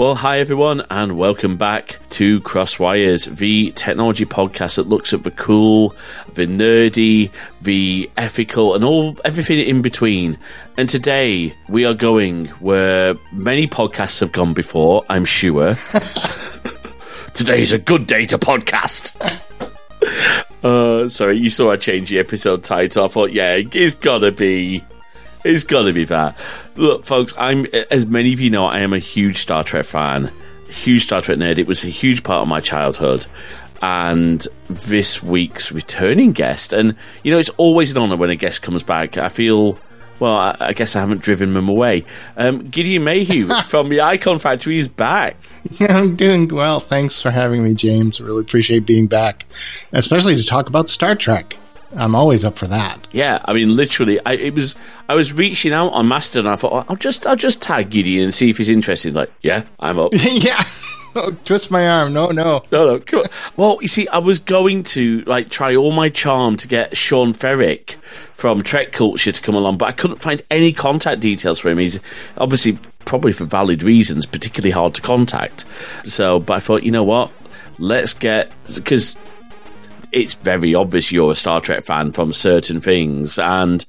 Well, hi everyone, and welcome back to Crossed Wires, the technology podcast that looks at the cool, the nerdy, the ethical, and all everything in between. And today we are going where many podcasts have gone before. I'm sure. today is a good day to podcast. uh, sorry, you saw I changed the episode title. I thought, yeah, it's gotta be it's got to be that. Look, folks, I'm as many of you know, I am a huge Star Trek fan, huge Star Trek nerd. It was a huge part of my childhood. And this week's returning guest, and you know, it's always an honor when a guest comes back. I feel well, I, I, guess I haven't driven them away. Um, Gedeon Maheux from the Icon Factory is back. Yeah, I'm doing well. Thanks for having me, James. Really appreciate being back, especially to talk about Star Trek. I'm always up for that. Yeah, I mean, literally, I, it was. I was reaching out on Mastodon. And I thought, oh, I'll just, I'll just tag Gedeon and see if he's interested. Like, yeah, I'm up. yeah. Oh, twist my arm. No, no, no, no. Come on. Well, you see, I was going to like try all my charm to get Sean Ferrick from Trek Culture to come along, but I couldn't find any contact details for him. He's obviously probably for valid reasons, particularly hard to contact. So, but I thought, you know what? Let's get because it's very obvious you're a Star Trek fan from certain things. And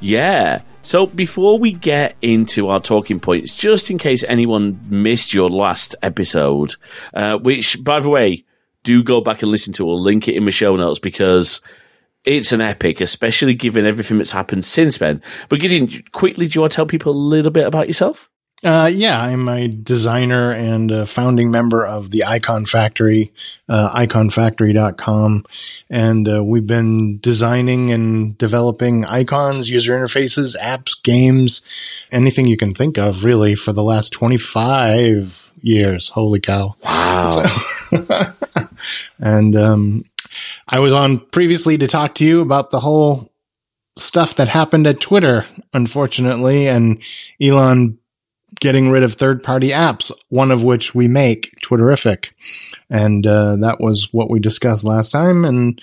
yeah. So before we get into our talking points, just in case anyone missed your last episode, uh, which by the way, do go back and listen to. We'll link it in the show notes because it's an epic, especially given everything that's happened since then. But Gedeon, quickly, do you want to tell people a little bit about yourself? Uh, yeah, I'm a designer and a founding member of the Icon Factory, uh, iconfactory.com. And uh, we've been designing and developing icons, user interfaces, apps, games, anything you can think of really for the last 25 years. Holy cow. Wow. So, and um, I was on previously to talk to you about the whole stuff that happened at Twitter, unfortunately, and Elon getting rid of third party apps, one of which we make, Twitterrific. And uh, that was what we discussed last time. And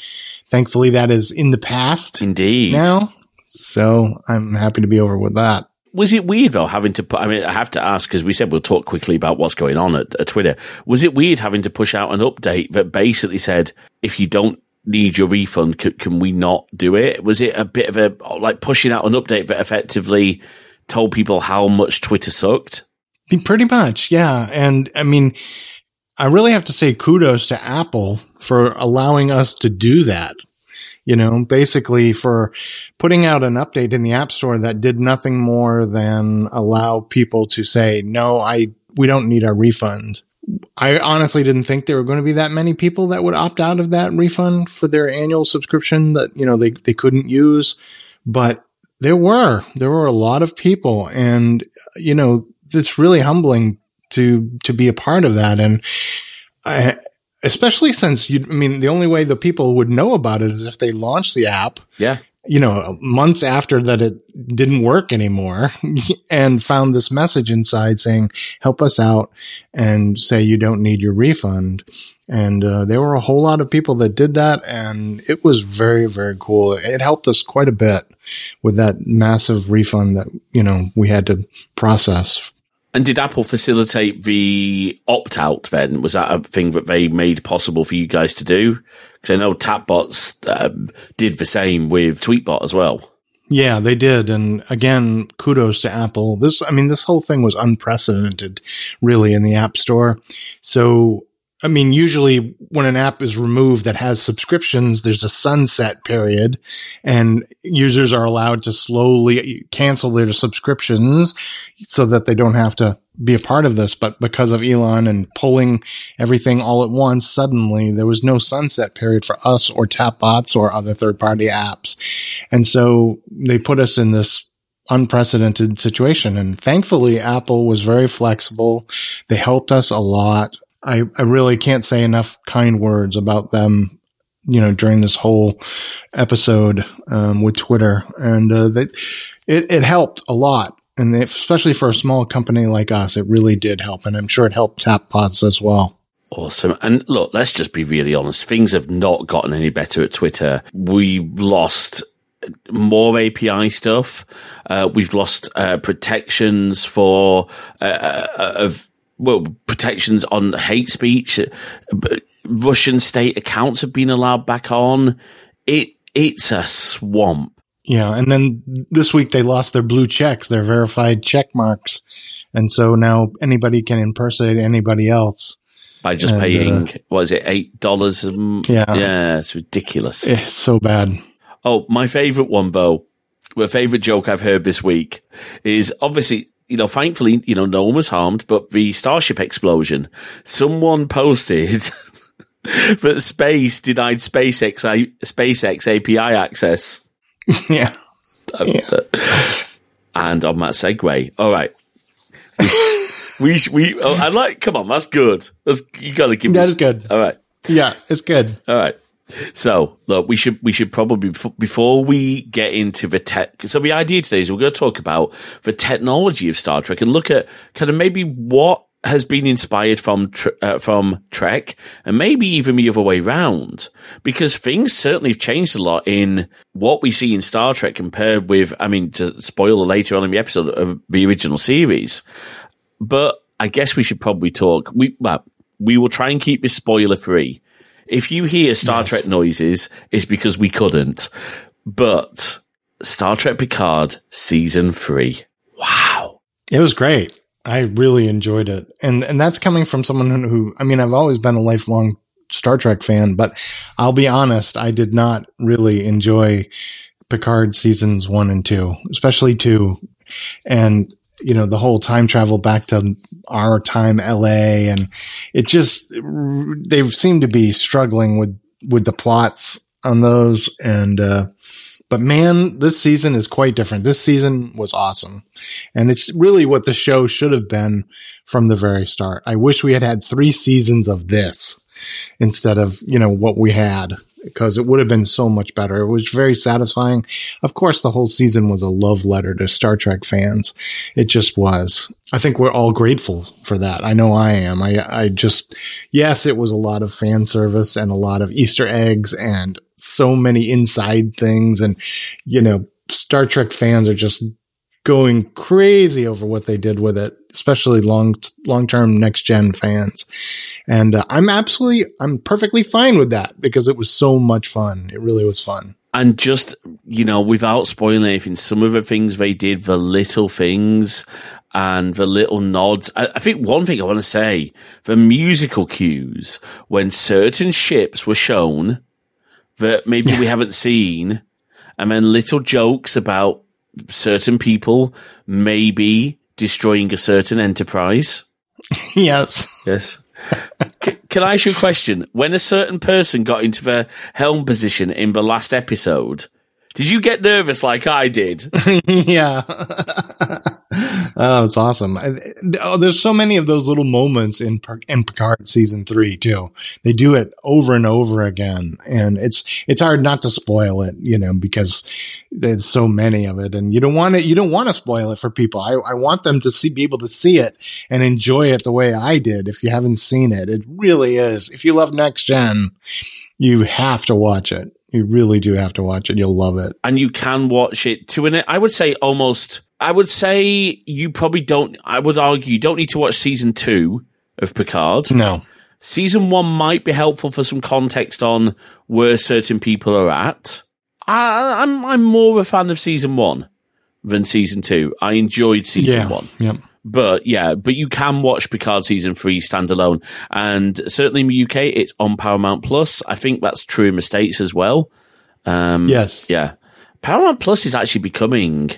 thankfully, that is in the past. Indeed. Now. So I'm happy to be over with that. Was it weird though having to put? I mean, I have to ask because we said we'll talk quickly about what's going on at, at Twitter. Was it weird having to push out an update that basically said if you don't need your refund, can, can we not do it? Was it a bit of a like pushing out an update that effectively told people how much Twitter sucked? Pretty much, yeah. And I mean, I really have to say kudos to Apple for allowing us to do that. You know, basically for putting out an update in the App Store that did nothing more than allow people to say, no, I, we don't need our refund. I honestly didn't think there were going to be that many people that would opt out of that refund for their annual subscription that, you know, they, they couldn't use. But there were, there were a lot of people and, you know, it's really humbling to, to be a part of that. And I, especially since you, I mean, the only way the people would know about it is if they launched the app. Yeah. You know, months after that it didn't work anymore and found this message inside saying, help us out and say you don't need your refund. And uh, there were a whole lot of people that did that, and it was very, very cool. It helped us quite a bit with that massive refund that you know we had to process. And did Apple facilitate the opt out then? Was that a thing that they made possible for you guys to do? Because I know Tapbots um, did the same with Tweetbot as well. Yeah, they did. And again, kudos to Apple. This, I mean, this whole thing was unprecedented really in the App Store. So I mean, usually when an app is removed that has subscriptions, there's a sunset period and users are allowed to slowly cancel their subscriptions so that they don't have to be a part of this. But because of Elon and pulling everything all at once, suddenly there was no sunset period for us or Tapbots or other third party apps. And so they put us in this unprecedented situation. And thankfully, Apple was very flexible. They helped us a lot. I, I really can't say enough kind words about them, you know, during this whole episode um, with Twitter, and uh, that it, it helped a lot, and especially for a small company like us, it really did help, and I'm sure it helped Tapbots as well. Awesome. And look, let's just be really honest. Things have not gotten any better at Twitter. We lost more API stuff. Uh, we've lost uh, protections for uh, uh of well, protections on hate speech. Russian state accounts have been allowed back on. It it's a swamp. Yeah, and then this week they lost their blue checks, their verified check marks, and so now anybody can impersonate anybody else by just and, paying uh, what is it eight dollars? Yeah, yeah, it's ridiculous. It's so bad. Oh, my favorite one, though, My favorite joke I've heard this week is obviously you know, thankfully, you know, no one was harmed, but the Starship explosion, someone posted that space denied SpaceX, SpaceX API access. Yeah. Um, yeah. And on that segue, all right. We, we, we oh, I like, come on, that's good. That's, you gotta give That me, is good. All right. Yeah, it's good. All right. So look, we should we should probably before we get into the tech. So the idea today is we're going to talk about the technology of Star Trek and look at kind of maybe what has been inspired from uh, from Trek and maybe even the other way round because things certainly have changed a lot in what we see in Star Trek compared with I mean to spoil later on in the episode of the original series but I guess we should probably talk we well, we will try and keep this spoiler free if you hear Star yes. Trek noises, it's because we couldn't. But Star Trek Picard season three. Wow. It was great. I really enjoyed it. And and that's coming from someone who I mean, I've always been a lifelong Star Trek fan, but I'll be honest, I did not really enjoy Picard seasons one and two, especially two. And you know, the whole time travel back to our time, LA. And it just, they seem to be struggling with, with the plots on those. And, uh, but man, this season is quite different. This season was awesome. And it's really what the show should have been from the very start. I wish we had had three seasons of this instead of, you know, what we had because it would have been so much better. It was very satisfying. Of course, the whole season was a love letter to Star Trek fans. It just was. I think we're all grateful for that. I know I am. I, I just, yes, it was a lot of fan service and a lot of Easter eggs and so many inside things. And, you know, Star Trek fans are just going crazy over what they did with it, especially long long term next gen fans. And uh, I'm absolutely I'm perfectly fine with that because it was so much fun. It really was fun. And just you know, without spoiling anything, some of the things they did, the little things and the little nods. I, I think one thing I want to say: the musical cues when certain ships were shown that maybe yeah. we haven't seen, and then little jokes about certain people may be destroying a certain enterprise. yes. Yes. C- can I ask you a question? When a certain person got into the helm position in the last episode, did you get nervous like I did? yeah. oh, it's awesome. Oh, there's so many of those little moments in in Picard season three too. They do it over and over again, and it's it's hard not to spoil it, you know, because there's so many of it, and you don't want it. You don't want to spoil it for people. I, I want them to see, be able to see it and enjoy it the way I did. If you haven't seen it, it really is. If you love Next Gen, you have to watch it. You really do have to watch it. You'll love it. And you can watch it to an, I would say almost, I would say you probably don't, I would argue you don't need to watch season two of Picard. No. Season one might be helpful for some context on where certain people are at. I, am I'm, I'm more a fan of season one than season two. I enjoyed season yeah, one. Yeah. But yeah, but you can watch Picard season three standalone. And certainly in the UK, it's on Paramount Plus. I think that's true in the States as well. Um, yes. Yeah. Paramount Plus is actually becoming,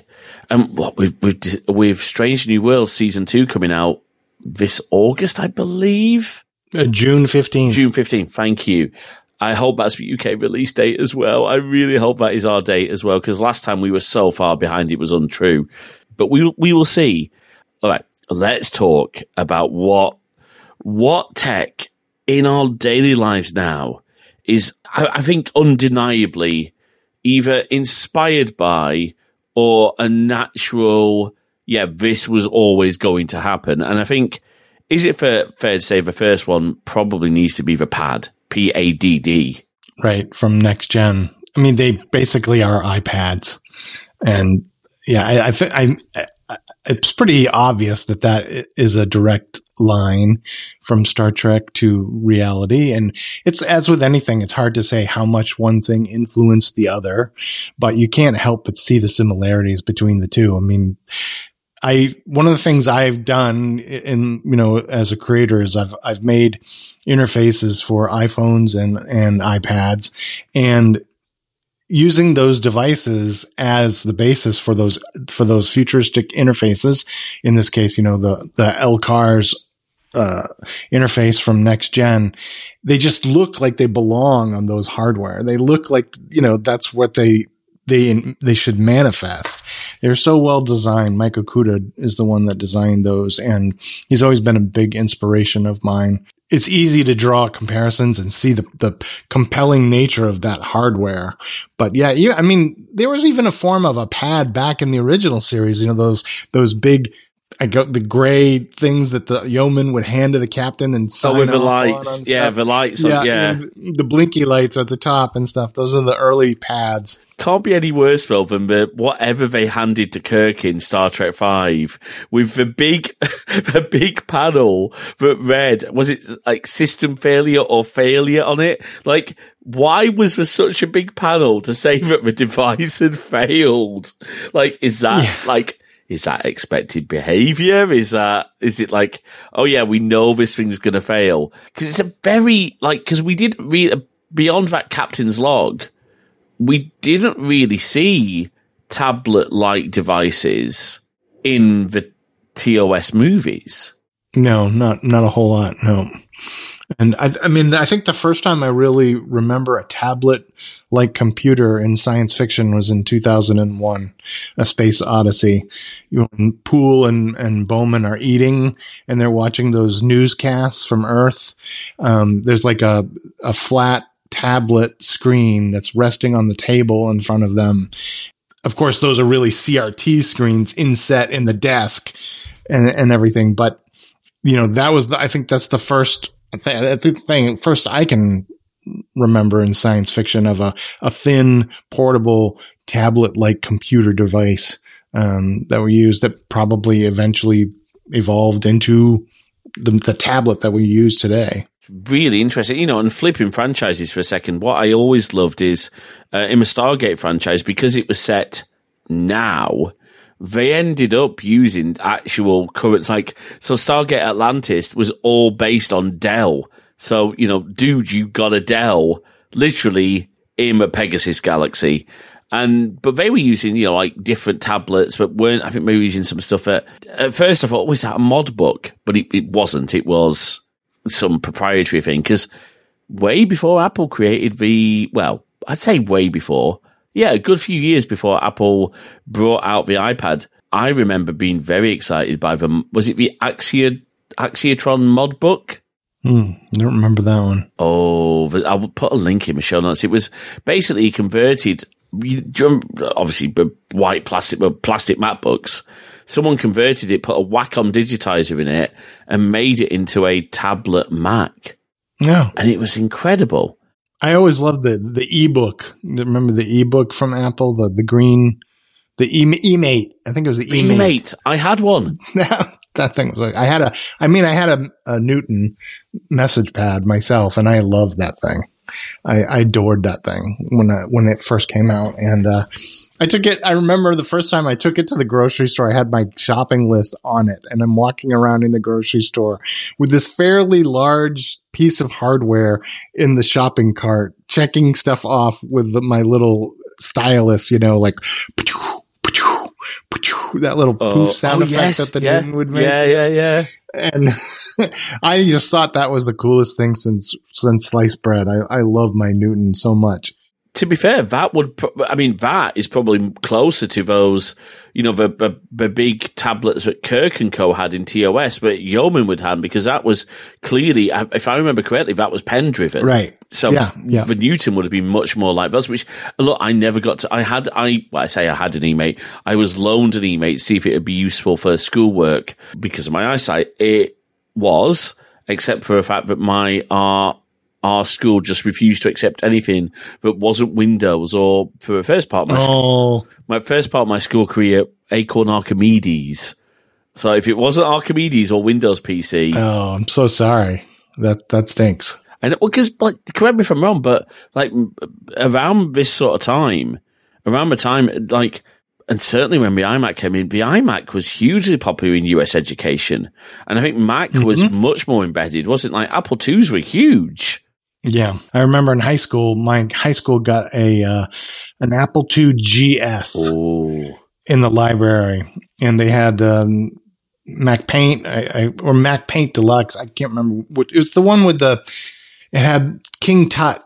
um, what we've with, with Strange New World season two coming out this August, I believe. Uh, June 15th. June 15th. Thank you. I hope that's the UK release date as well. I really hope that is our date as well, because last time we were so far behind it was untrue. But we we will see all right, let's talk about what what tech in our daily lives now is, I, I think, undeniably either inspired by or a natural. Yeah, this was always going to happen, and I think is it fair, fair to say the first one probably needs to be the pad, P A D D, right from next gen. I mean, they basically are iPads, and yeah, I, I think I it's pretty obvious that that is a direct line from Star Trek to reality. And it's, as with anything, it's hard to say how much one thing influenced the other, but you can't help but see the similarities between the two. I mean, I, one of the things I've done in, you know, as a creator is I've, I've made interfaces for iPhones and, and iPads and using those devices as the basis for those for those futuristic interfaces. In this case, you know the the LCARS uh, interface from next gen. They just look like they belong on those hardware. They look like you know that's what they they they should manifest. They're so well designed. Mike Okuda is the one that designed those, and he's always been a big inspiration of mine it's easy to draw comparisons and see the, the compelling nature of that hardware. But yeah, yeah, I mean, there was even a form of a pad back in the original series, you know, those, those big, I got the gray things that the yeoman would hand to the captain and sign oh, with the lights. Yeah, the lights. Yeah, on, yeah. the blinky lights at the top and stuff. Those are the early pads can't be any worse, than the, whatever they handed to Kirk in Star Trek Five with the big, the big panel that read, was it like system failure or failure on it? Like, why was there such a big panel to say that the device had failed? Like, is that yeah. like, is that expected behavior? Is that, is it like, oh yeah, we know this thing's going to fail? Cause it's a very, like, cause we didn't read beyond that captain's log we didn't really see tablet like devices in the TOS movies. No, not not a whole lot. No. And I, I mean, I think the first time I really remember a tablet like computer in science fiction was in 2001, A Space Odyssey. You know, Poole and, and Bowman are eating and they're watching those newscasts from Earth. Um, there's like a, a flat tablet screen that's resting on the table in front of them. Of course, those are really CRT screens inset in the desk and, and everything. But, you know, that was the, I think that's the first thing, first I can remember in science fiction of a, a thin portable tablet like computer device, um, that we used that probably eventually evolved into the, the tablet that we use today really interesting. You know, and flipping franchises for a second, what I always loved is uh, in the Stargate franchise, because it was set now, they ended up using actual currents. Like, so Stargate Atlantis was all based on Dell. So, you know, dude, you got a Dell literally in the Pegasus galaxy. And, but they were using, you know, like different tablets, but weren't, I think they were using some stuff at, at first I thought, oh, was that a Modbook? But it, it wasn't. It was, some proprietary thing because way before Apple created the, well, I'd say way before, yeah, a good few years before Apple brought out the iPad, I remember being very excited by them. Was it the Axia, Axiatron mod book? Hmm, I don't remember that one. Oh, I'll put a link in the show notes. It was basically converted, obviously, white plastic, plastic MacBooks someone converted it, put a Wacom digitizer in it, and made it into a tablet Mac. Yeah, and it was incredible. I always loved the the ebook. Remember the ebook from Apple, the the green, the e- eMate. I think it was the eMate. eMate. I had one. that thing was like I had a. I mean, I had a, a Newton MessagePad myself, and I loved that thing. I, I adored that thing when I, when it first came out, and uh, I took it. I remember the first time I took it to the grocery store, I had my shopping list on it and I'm walking around in the grocery store with this fairly large piece of hardware in the shopping cart, checking stuff off with the, my little stylus, you know, like that little oh. poof oh, sound oh, effect yes, that the yeah, Newton would make. Yeah, yeah, yeah. And I just thought that was the coolest thing since since sliced bread. I, I love my Newton so much to be fair, that would, pro- I mean, that is probably closer to those, you know, the, the, the, big tablets that Kirk and Co had in TOS, but Yeoman would have because that was clearly, if I remember correctly, that was pen driven. Right. So yeah, yeah. the Newton would have been much more like those, which, look, I never got to, I had, I, well, I say I had an eMate. I was loaned an eMate to see if it would be useful for schoolwork because of my eyesight. It was, except for the fact that my, uh, our school just refused to accept anything that wasn't Windows or for the first part of my, oh. school, my first part of my school career, Acorn Archimedes. So if it wasn't Archimedes or Windows PC, Oh, I'm so sorry. That that stinks. and well, because like, correct me if I'm wrong, but like around this sort of time, around the time, like, and certainly when the iMac came in, the iMac was hugely popular in US education, and I think Mac was mm-hmm. much more embedded, wasn't it? Like Apple IIs were huge. Yeah, I remember in high school, my high school got a uh, an Apple II GS Oh, in the library, and they had um, Mac Paint I, I, or Mac Paint Deluxe. I can't remember what it was. The one with the it had King Tut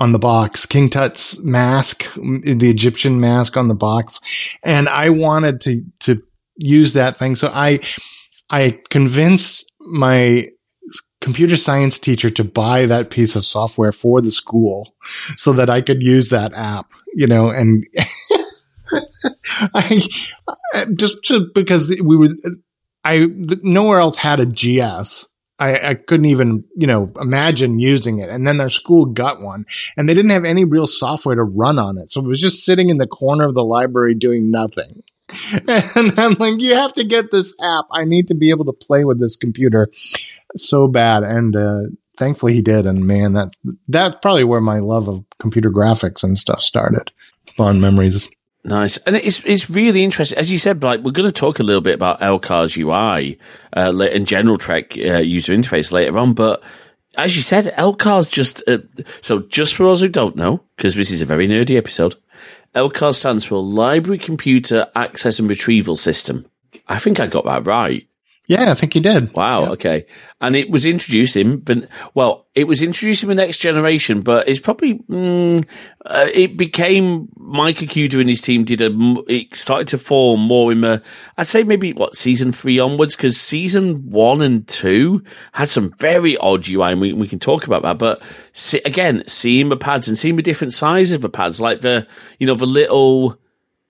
on the box, King Tut's mask, the Egyptian mask on the box, and I wanted to to use that thing. So I I convinced my computer science teacher to buy that piece of software for the school so that I could use that app, you know, and I just, just because we were, I nowhere else had a GS. I, I couldn't even, you know, imagine using it. And then their school got one and they didn't have any real software to run on it. So it was just sitting in the corner of the library doing nothing. And I'm like, you have to get this app. I need to be able to play with this computer so bad. And, uh, thankfully he did. And man, that's, that's probably where my love of computer graphics and stuff started. Fond memories. Nice, and it's it's really interesting. As you said, like we're going to talk a little bit about LCARS UI uh, and General Trek uh, user interface later on, but as you said, LCARS just uh, so just for those who don't know, because this is a very nerdy episode. LCAR stands for Library Computer Access and Retrieval System. I think I got that right. Yeah, I think he did. Wow. Yeah. Okay. And it was introduced in, but well, it was introduced in the next generation, but it's probably, mm, uh, it became Mike Okuda and his team did a, it started to form more in the, I'd say maybe what season three onwards, because season one and two had some very odd UI and we, we can talk about that. But see, again, seeing the pads and seeing the different sizes of the pads, like the, you know, the little,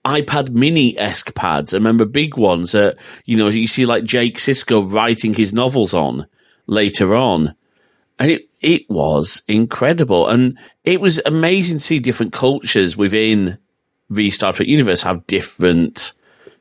iPad mini esque pads. I remember big ones that, you know, you see like Jake Sisko writing his novels on later on. And it, it was incredible. And it was amazing to see different cultures within the Star Trek universe have different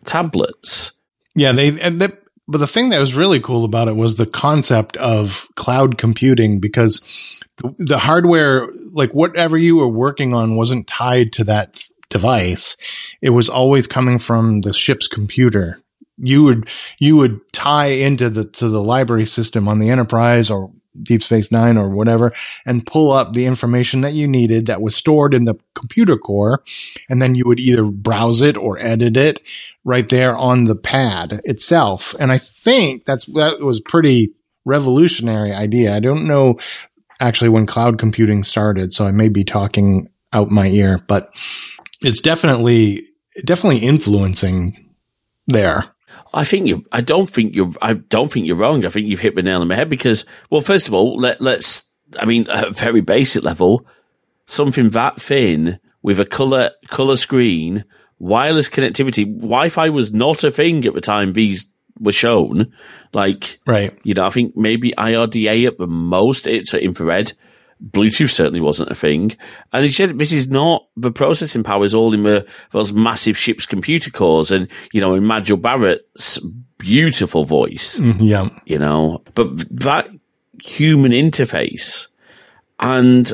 tablets. Yeah, they, they, but the thing that was really cool about it was the concept of cloud computing because the, the hardware, like whatever you were working on wasn't tied to that device. It was always coming from the ship's computer. You would, you would tie into the, to the library system on the Enterprise or Deep Space Nine or whatever and pull up the information that you needed that was stored in the computer core. And then you would either browse it or edit it right there on the pad itself. And I think that's, that was pretty revolutionary idea. I don't know actually when cloud computing started. So I may be talking out my ear, but it's definitely, definitely influencing there. I think you. I don't think you're. I don't think you're wrong. I think you've hit the nail on the head because, well, first of all, let let's. I mean, at a very basic level, something that thin with a color color screen, wireless connectivity. Wi-Fi was not a thing at the time these were shown. Like, right? You know, I think maybe IRDA at the most. It's infrared. Bluetooth certainly wasn't a thing. And he said, this is not, the processing power is all in the, those massive ship's computer cores and, you know, in Majel Barrett's beautiful voice. Mm, yeah. You know, but that human interface and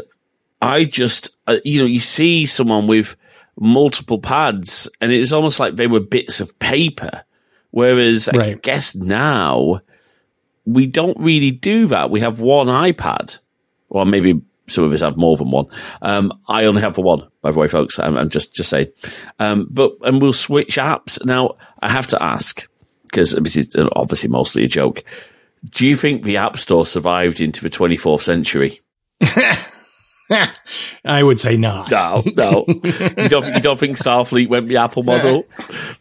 I just, uh, you know, you see someone with multiple pads and it's almost like they were bits of paper. Whereas right. I guess now we don't really do that. We have one iPad or maybe some of us have more than one. Um, I only have the one, by the way, folks. I'm, I'm just just saying. Um, but and we'll switch apps now. I have to ask because this is obviously mostly a joke. Do you think the App Store survived into the 24th century? I would say not. No, no. you don't. You don't think Starfleet went the Apple model?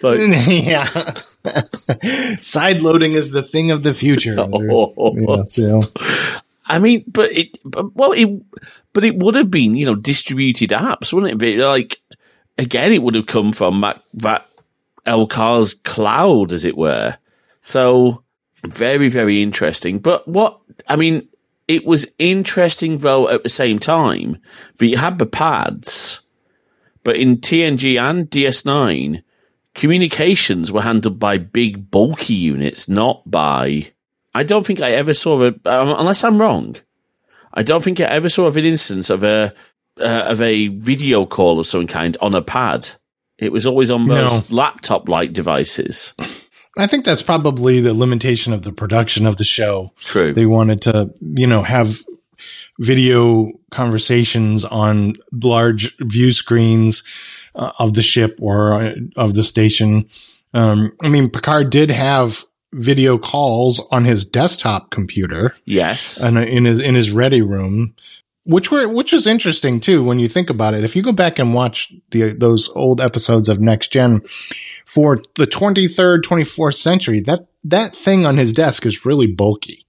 Like, yeah. Side loading is the thing of the future. Oh. Yeah, so. I mean, but it, but, well, it, but it would have been, you know, distributed apps, wouldn't it? Be like, again, it would have come from that, that LCARS cloud, as it were. So very, very interesting. But what, I mean, it was interesting though at the same time that you had the pads, but in TNG and DS9, communications were handled by big, bulky units, not by. I don't think I ever saw a, um, unless I'm wrong. I don't think I ever saw of an instance of a uh, of a video call of some kind on a pad. It was always on those No. laptop-like devices. I think that's probably the limitation of the production of the show. True. They wanted to, you know, have video conversations on large view screens uh, of the ship or uh, of the station. Um, I mean, Picard did have video calls on his desktop computer yes. and in his in his ready room, which were which was interesting too when you think about it. If you go back and watch the those old episodes of Next Gen for the 23rd, 24th century, that that thing on his desk is really bulky.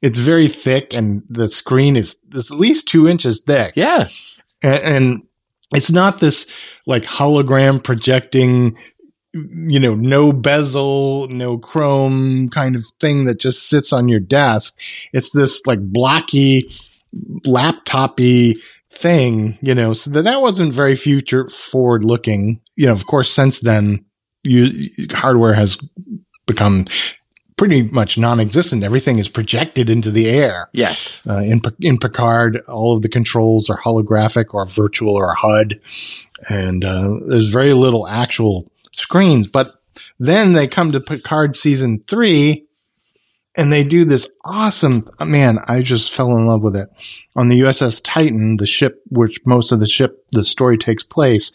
It's very thick, and the screen is it's at least two inches thick yeah. and, and it's not this like hologram projecting you know no bezel no chrome kind of thing that just sits on your desk. It's this like blocky laptopy thing you know so that, that wasn't very future forward looking you know of course since then you hardware has become pretty much non-existent. Everything is projected into the air. Yes. uh, in in Picard, all of the controls are holographic or virtual or HUD, and uh, there's very little actual screens. But then they come to Picard season three, and they do this awesome. Man, I just fell in love with it. On the USS Titan, the ship which most of the ship the story takes place,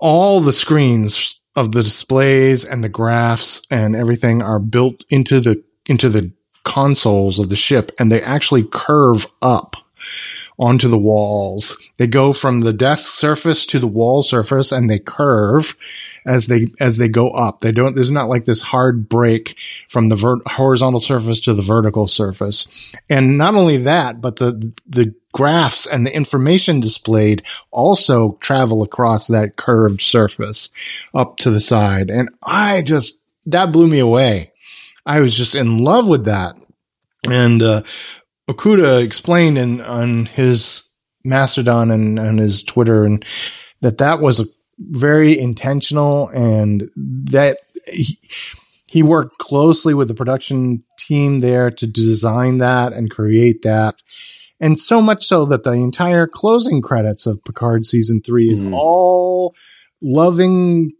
all the screens of the displays and the graphs and everything are built into the into the consoles of the ship and they actually curve up onto the walls. They go from the desk surface to the wall surface and they curve as they as they go up. They don't there's not like this hard break from the horizontal surface to the vertical surface. And not only that, but the the graphs and the information displayed also travel across that curved surface up to the side. And I just that blew me away. I was just in love with that. And uh, Okuda explained in on his Mastodon and on his Twitter and that that was a very intentional and that he, he worked closely with the production team there to design that and create that. And so much so that the entire closing credits of Picard season three is Mm. all loving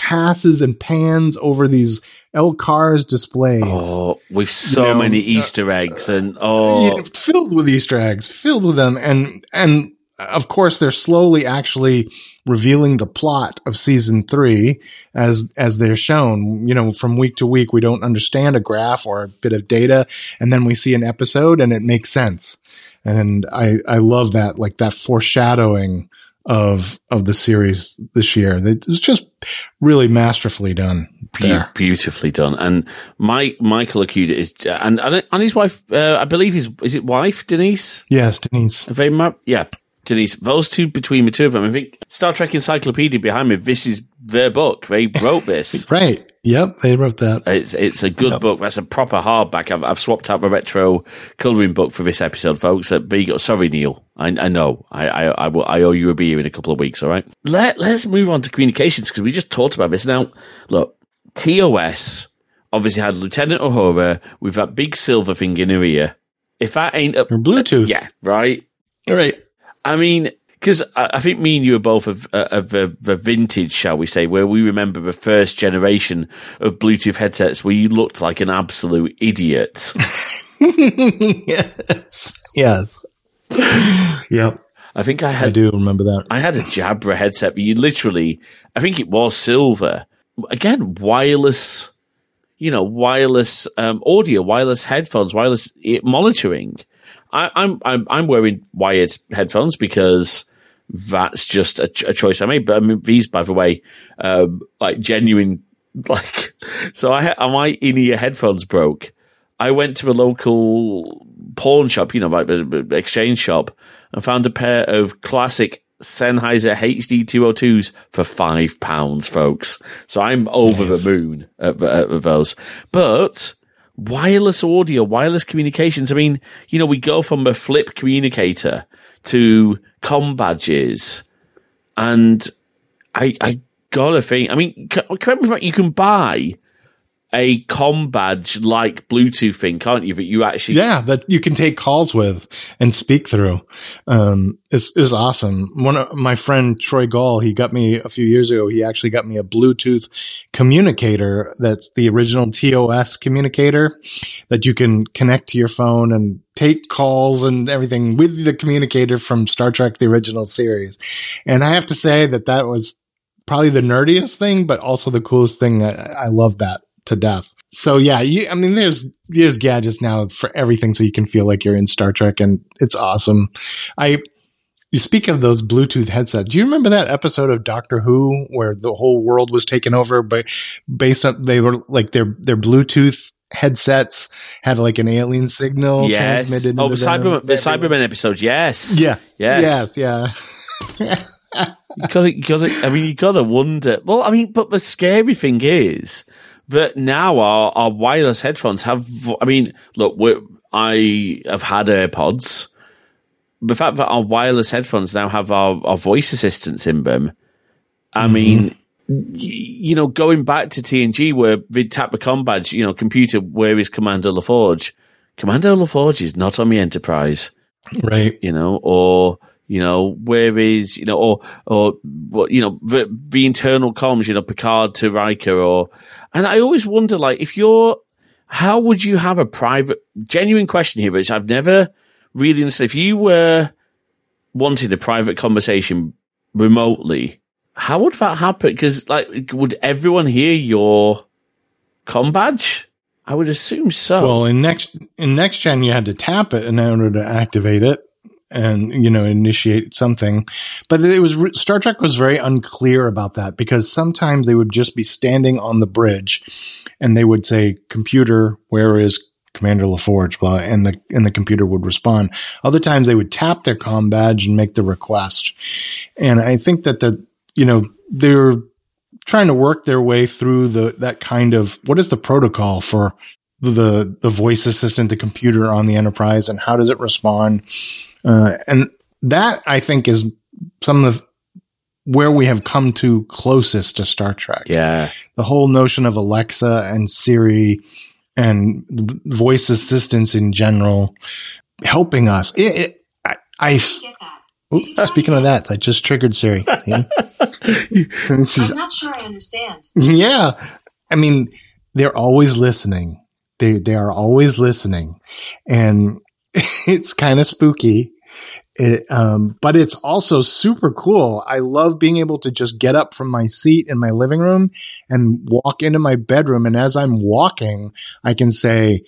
passes and pans over these LCARS displays. Oh, with so know, many uh, Easter eggs and oh, You know, filled with Easter eggs, filled with them, and and of course they're slowly actually revealing the plot of season three as as they're shown. You know, from week to week, we don't understand a graph or a bit of data, and then we see an episode, and it makes sense. And I I love that like that foreshadowing of of the series this year. It was just really masterfully done. Be- beautifully done. And Mike Michael Okuda is and and his wife, uh, I believe his is it wife Denise? Yes, Denise. They mar- yeah, Denise. Those two between the two of them, I think Star Trek Encyclopedia behind me. This is their book. They wrote this. Right. Yep. They wrote that. It's it's a good book. That's a proper hardback. I've, I've swapped out the retro coloring book for this episode, folks. Uh, but got, sorry, Neil. I, I know. I, I I will, I owe you a beer in a couple of weeks. All right. Let Let's move on to communications because we just talked about this. Now, look, TOS obviously had Lieutenant Uhura with that big silver thing in her ear. If that ain't a Or Bluetooth. yeah, right. Right. I mean, because I, I think me and you are both of, of vintage, shall we say, where we remember the first generation of Bluetooth headsets where you looked like an absolute idiot. yes. Yes. yep. I think I had. I do remember that. I had a Jabra headset, but you literally, I think it was silver. Again, wireless, you know, wireless um, audio, wireless headphones, wireless monitoring. I, I'm I'm I'm wearing wired headphones because that's just a, ch- a choice I made. But I mean, these, by the way, um, like genuine, like so. I ha- my in ear headphones broke. I went to a local pawn shop, you know, like a- a- exchange shop, and found a pair of classic Sennheiser HD 202s for five pounds, folks. So I'm over Nice. the moon at, the- at those. But wireless audio, wireless communications. I mean, you know, we go from a flip communicator to com badges, and I, I, gotta think. I mean, correct me if you can buy a com badge like Bluetooth thing, can't you? That you actually yeah that you can take calls with and speak through. Um, is is awesome. One of my friend Troy Gall, he got me a few years ago. He actually got me a Bluetooth communicator that's the original TOS communicator that you can connect to your phone and take calls and everything with the communicator from Star Trek the original series. And I have to say that that was probably the nerdiest thing, but also the coolest thing. I, I love that to death. So yeah, you, I mean, there's there's gadgets now for everything, so you can feel like you're in Star Trek, and it's awesome. I you speak of those Bluetooth headsets. Do you remember that episode of Doctor Who where the whole world was taken over by based on they were like their their Bluetooth headsets had like an alien signal yes. transmitted. Oh, the Cybermen, the Cybermen episode. Yes. Yeah. Yes. Yes. Yeah. you gotta, you gotta, I mean, you gotta wonder. Well, I mean, but the scary thing is that now our, our wireless headphones have, I mean, look, I have had AirPods. The fact that our wireless headphones now have our, our voice assistants in them, I mm-hmm. mean, you know, going back to TNG where they tap the com badge, you know, computer, where is Commander LaForge? Commander LaForge is not on the Enterprise. Right. You know, or, you know, where is, you know, or, or, what you know, the, the internal comms, you know, Picard to Riker or, and I always wonder, like, if you're, how would you have a private, genuine question here, which I've never really understood. If you were wanting a private conversation remotely, how would that happen? Because, like, would everyone hear your com badge? I would assume so. Well, in next in next gen, you had to tap it in order to activate it and you know initiate something. But it was star trek was very unclear about that because sometimes they would just be standing on the bridge and they would say computer where is commander laforge? blah and the and the computer would respond. Other times they would tap their com badge and make the request. And i think that the you know they're trying to work their way through the that kind of what is the protocol for the the voice assistant the computer on the enterprise and how does it respond uh, and that I think is some of the where we have come to closest to Star Trek. Yeah. The whole notion of Alexa and Siri and voice assistants in general helping us. It, it, I, I oops, speaking of that, I just triggered Siri. I'm not sure I understand. Yeah. I mean, they're always listening. They, they are always listening. And it's kind of spooky. It, um, but it's also super cool. I love being able to just get up from my seat in my living room and walk into my bedroom. And as I'm walking, I can say,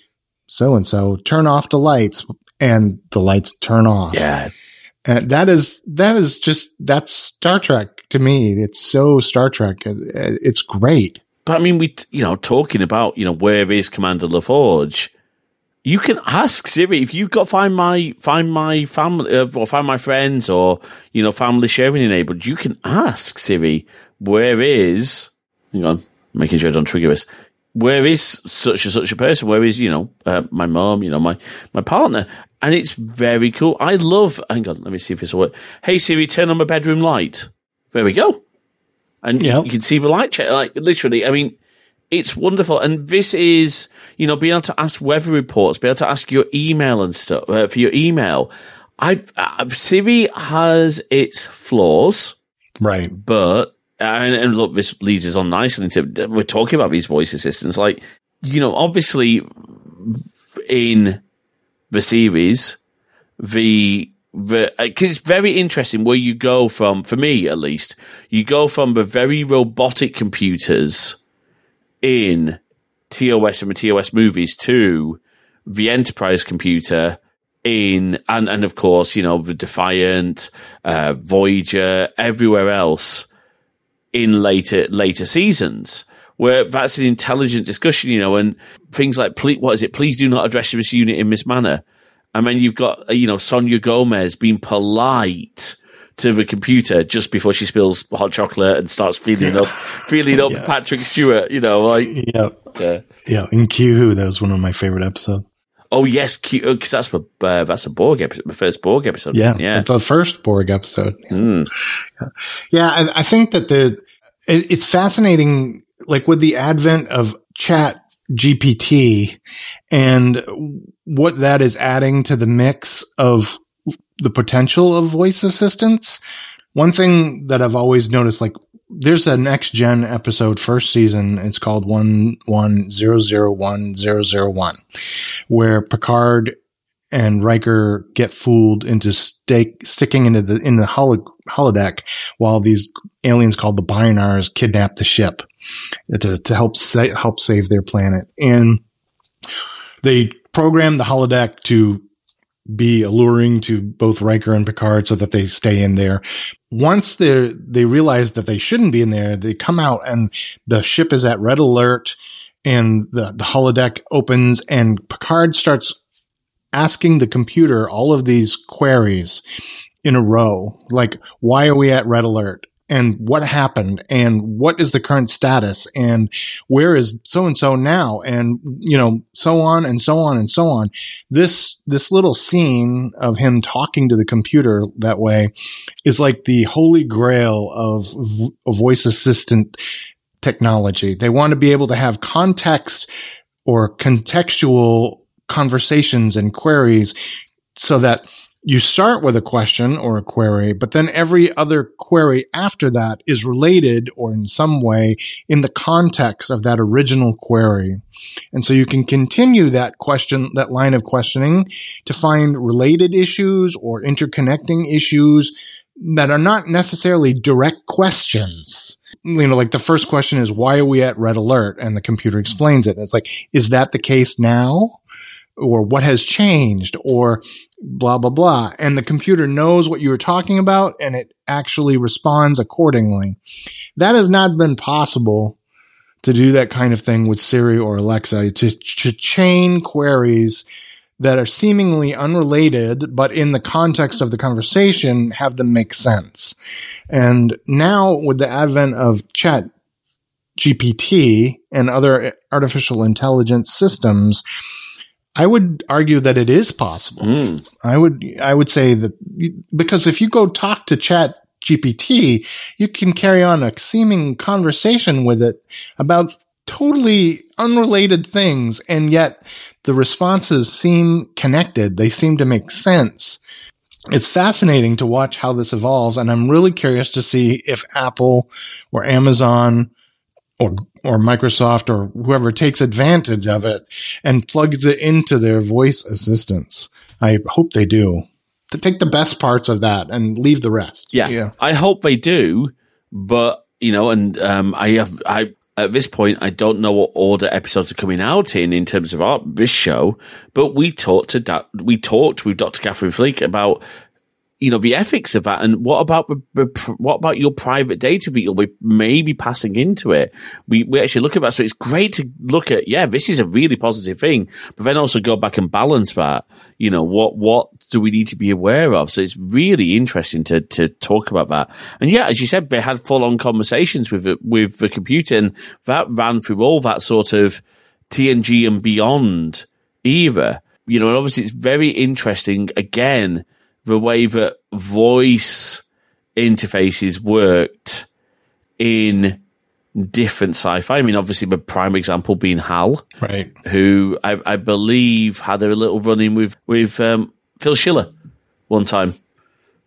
so and so, turn off the lights and the lights turn off. Yeah. And that is, that is just, that's Star Trek to me. It's so Star Trek. Uh, uh, it's great. But I mean, we, you know, talking about, you know, where is Commander LaForge? You can ask Siri if you've got find my find my family uh, or find my friends or you know family sharing enabled. You can ask Siri where is hang on making sure I don't trigger this. Where is such and such a person? Where is you know uh, my mom? You know my my partner, and it's very cool. I love. Hang on, let me see if this will work. Hey Siri, turn on my bedroom light. There we go, and yep. you can see the light check. Like literally, I mean, it's wonderful. And this is, you know, being able to ask weather reports, be able to ask your email and stuff uh, for your email. I, uh, Siri has its flaws. Right. But, and, and look, this leads us on nicely into, we're talking about these voice assistants. Like, you know, obviously in the series, the because uh, it's very interesting where you go from, for me at least, you go from the very robotic computers in TOS and the TOS movies to the Enterprise computer in, and, and of course, you know, the Defiant, uh, Voyager, everywhere else in later, later seasons where that's an intelligent discussion, you know, and things like, please, what is it? Please do not address this unit in this manner. And then you've got, you know, Sonya Gomez being polite to the computer just before she spills hot chocolate and starts feeling up, feeling up yeah. Patrick Stewart. You know, like yeah, yeah, yeah. In Q Who, that was one of my favorite episodes. Oh yes, Q because that's the uh, that's a Borg episode, my first Borg episode. Yeah, yeah, the first Borg episode. Mm. Yeah, yeah I, I, think that the it, it's fascinating, like with the advent of chat GPT and what that is adding to the mix of the potential of voice assistants. One thing that I've always noticed, like there's a next gen episode, first season. It's called one one zero zero one zero zero one, where Picard and Riker get fooled into stake, sticking into the in the holo, holodeck while these aliens called the Bynars kidnap the ship to, to help sa- help save their planet. And they program the holodeck to be alluring to both Riker and Picard so that they stay in there. Once they they realize that they shouldn't be in there, they come out and the ship is at red alert and the, the holodeck opens and Picard starts asking the computer all of these queries in a row. Like, why are we at red alert? And what happened? And what is the current status? And where is so and so now? And, you know, so on and so on and so on. This, this little scene of him talking to the computer that way is like the holy grail of v- voice assistant technology. They want to be able to have context or contextual conversations and queries so that you start with a question or a query, but then every other query after that is related or in some way in the context of that original query. And so you can continue that question, that line of questioning to find related issues or interconnecting issues that are not necessarily direct questions. You know, like the first question is, why are we at red alert? And the computer explains it. It's like, is that the case now? Or what has changed or blah, blah, blah. And the computer knows what you were talking about and it actually responds accordingly. That has not been possible to do that kind of thing with Siri or Alexa to, to chain queries that are seemingly unrelated, but in the context of the conversation have them make sense. And now with the advent of chat GPT and other artificial intelligence systems, I would argue that it is possible. Mm. I would, I would say that because if you go talk to chat GPT, you can carry on a seeming conversation with it about totally unrelated things. And yet the responses seem connected. They seem to make sense. It's fascinating to watch how this evolves. And I'm really curious to see if Apple or Amazon or or Microsoft or whoever takes advantage of it and plugs it into their voice assistants. I hope they do. To take the best parts of that and leave the rest. Yeah, yeah. I hope they do, but you know, and um, I have I at this point, I don't know what order episodes are coming out in in terms of our this show, but we talked to da- we talked with Dr. Catherine Flick about you know the ethics of that. And what about what about your private data that you'll be maybe passing into it? We, we actually look at that. So it's great to look at yeah this is a really positive thing but then also go back and balance that. You know what what do we need to be aware of? So it's really interesting to to talk about that. And yeah as you said they had full-on conversations with it with the computer and that ran through all that sort of tng and beyond either. You know and obviously it's very interesting again the way that voice interfaces worked in different sci-fi. I mean, obviously, the prime example being Hal, right? Who I, I believe had a little run in with with um, Phil Schiller one time.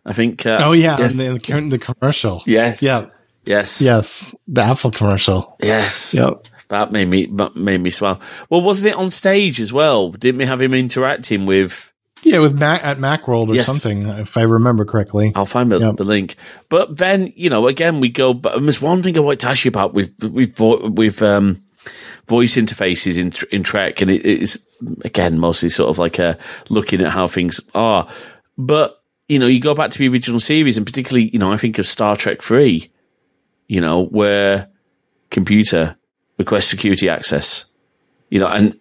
I think. Uh, oh yeah, yes. the, the commercial. Yes. Yeah. Yes. Yes. The Apple commercial. Yes. Yep. That made me made me smile. Well, wasn't it on stage as well? Didn't we have him interacting with yeah, with Mac at Macworld or yes. something, if I remember correctly. I'll find the, yep. the, link. But then, you know, again, we go. But there's one thing I want to ask you about with with with um, voice interfaces in in Trek, and it is again mostly sort of like a looking at how things are. But you know, you go back to the original series, and particularly, you know, I think of Star Trek Three. You know, where computer requests security access. You know, and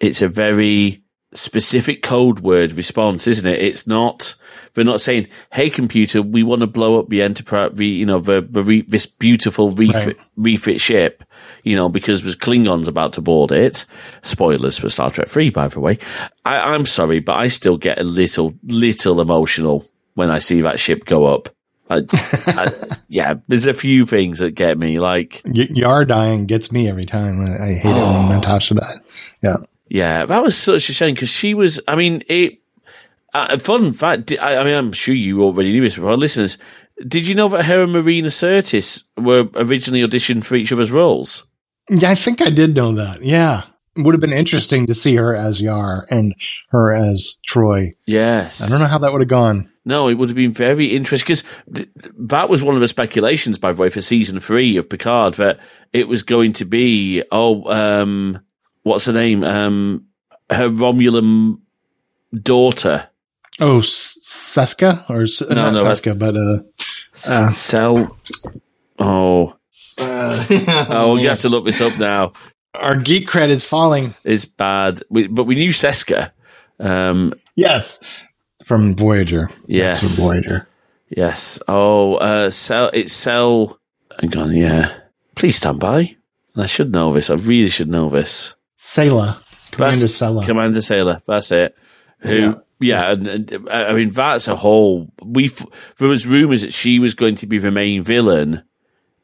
it's a very specific code word response, isn't it? It's not, they're not saying, Hey computer, we want to blow up the enterprise, the, you know, the, the re, this beautiful refit, right. refit ship, you know, because there's Klingons about to board it. Spoilers for Star Trek 3, by the way. I, I'm sorry, but I still get a little, little emotional when I see that ship go up. I, I, yeah, there's a few things that get me. Like Y- Yar dying gets me every time. I, I hate it when oh. Natasha dies. Yeah. Yeah, that was such a shame because she was. I mean, it. Uh, fun fact. I, I mean, I'm sure you already knew this, but for our listeners, did you know that her and Marina Sirtis were originally auditioned for each other's roles? Yeah, I think I did know that. Yeah. It would have been interesting to see her as Yar and her as Troi. Yes. I don't know how that would have gone. No, it would have been very interesting because that was one of the speculations, by the way, for season three of Picard that it was going to be oh, um, what's her name? Um, her Romulan daughter. Oh, S- Seska or No, not no, that's- Seska, but uh, Uh. Cell. Oh, oh, you have to look this up now. our geek cred is falling. It's bad, we, but we knew Seska. Um, Yes, from Voyager. Yes. That's from Voyager. yes. Oh, uh, Cell. It's Cell. Hang on. Yeah. Please stand by. I should know this. I really should know this. Sela, Commander That's- Sela. Commander Sela. That's it. Who? Yeah. Yeah, and, and I mean that's a whole. We there was rumors that she was going to be the main villain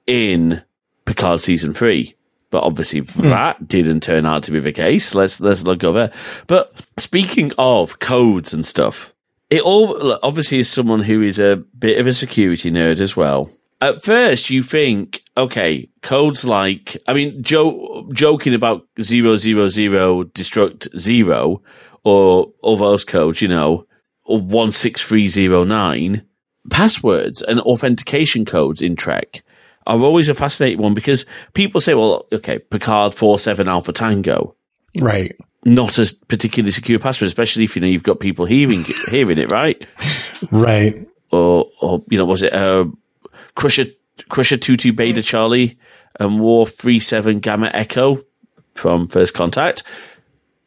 in Picard season three, but obviously hmm. that didn't turn out to be the case. Let's let's look over. But speaking of codes and stuff, it all obviously is someone who is a bit of a security nerd as well. At first, you think, okay, codes like, I mean, jo- joking about zero zero zero destruct zero or all those codes, you know, or one six three zero nine passwords and authentication codes in Trek are always a fascinating one because people say, well, okay, Picard four seven Alpha Tango Right. not a particularly secure password, especially if you know you've got people hearing hearing it, right? Right. Or, or you know, was it uh, Crusher Crusher two two Beta mm. Charlie and Worf three seven Gamma Echo from First Contact?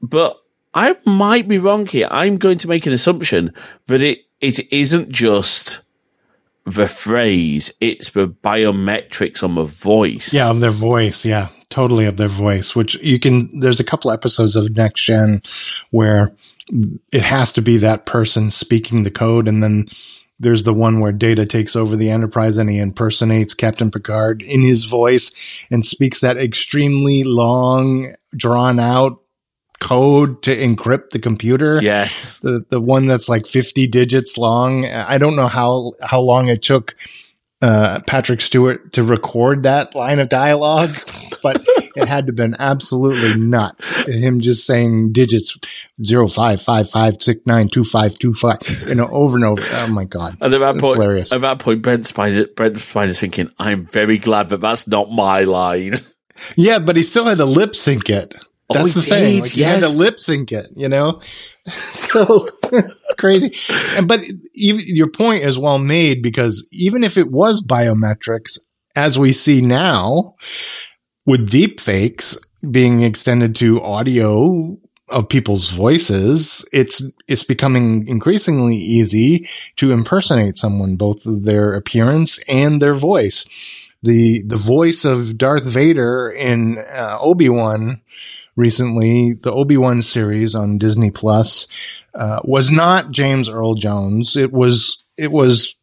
But I might be wrong here. I'm going to make an assumption that it it isn't just the phrase; it's the biometrics on the voice. Yeah, of their voice. Yeah, totally of their voice. Which you can. There's a couple episodes of Next Gen where it has to be that person speaking the code, and then there's the one where Data takes over the Enterprise and he impersonates Captain Picard in his voice and speaks that extremely long, drawn out code to encrypt the computer Yes. the the one that's like 50 digits long. I don't know how how long it took uh, Patrick Stewart to record that line of dialogue, but it had to have been absolutely nuts. Him just saying digits zero five five five six nine two five two five, you know, over and over. Oh my god, And at that point, hilarious. at that point, Brent Spiner, Brent Spiner's thinking, "I'm very glad that that's not my line." yeah, but he still had to lip sync it. That's he the thing. Like, he had to lip sync it, you know? so crazy. And, but even, your point is well made because even if it was biometrics, as we see now with deep fakes being extended to audio of people's voices, it's, it's becoming increasingly easy to impersonate someone, both their appearance and their voice. The, the voice of Darth Vader in uh, Obi-Wan recently, the Obi-Wan series on Disney Plus, uh, was not James Earl Jones. It was, it was,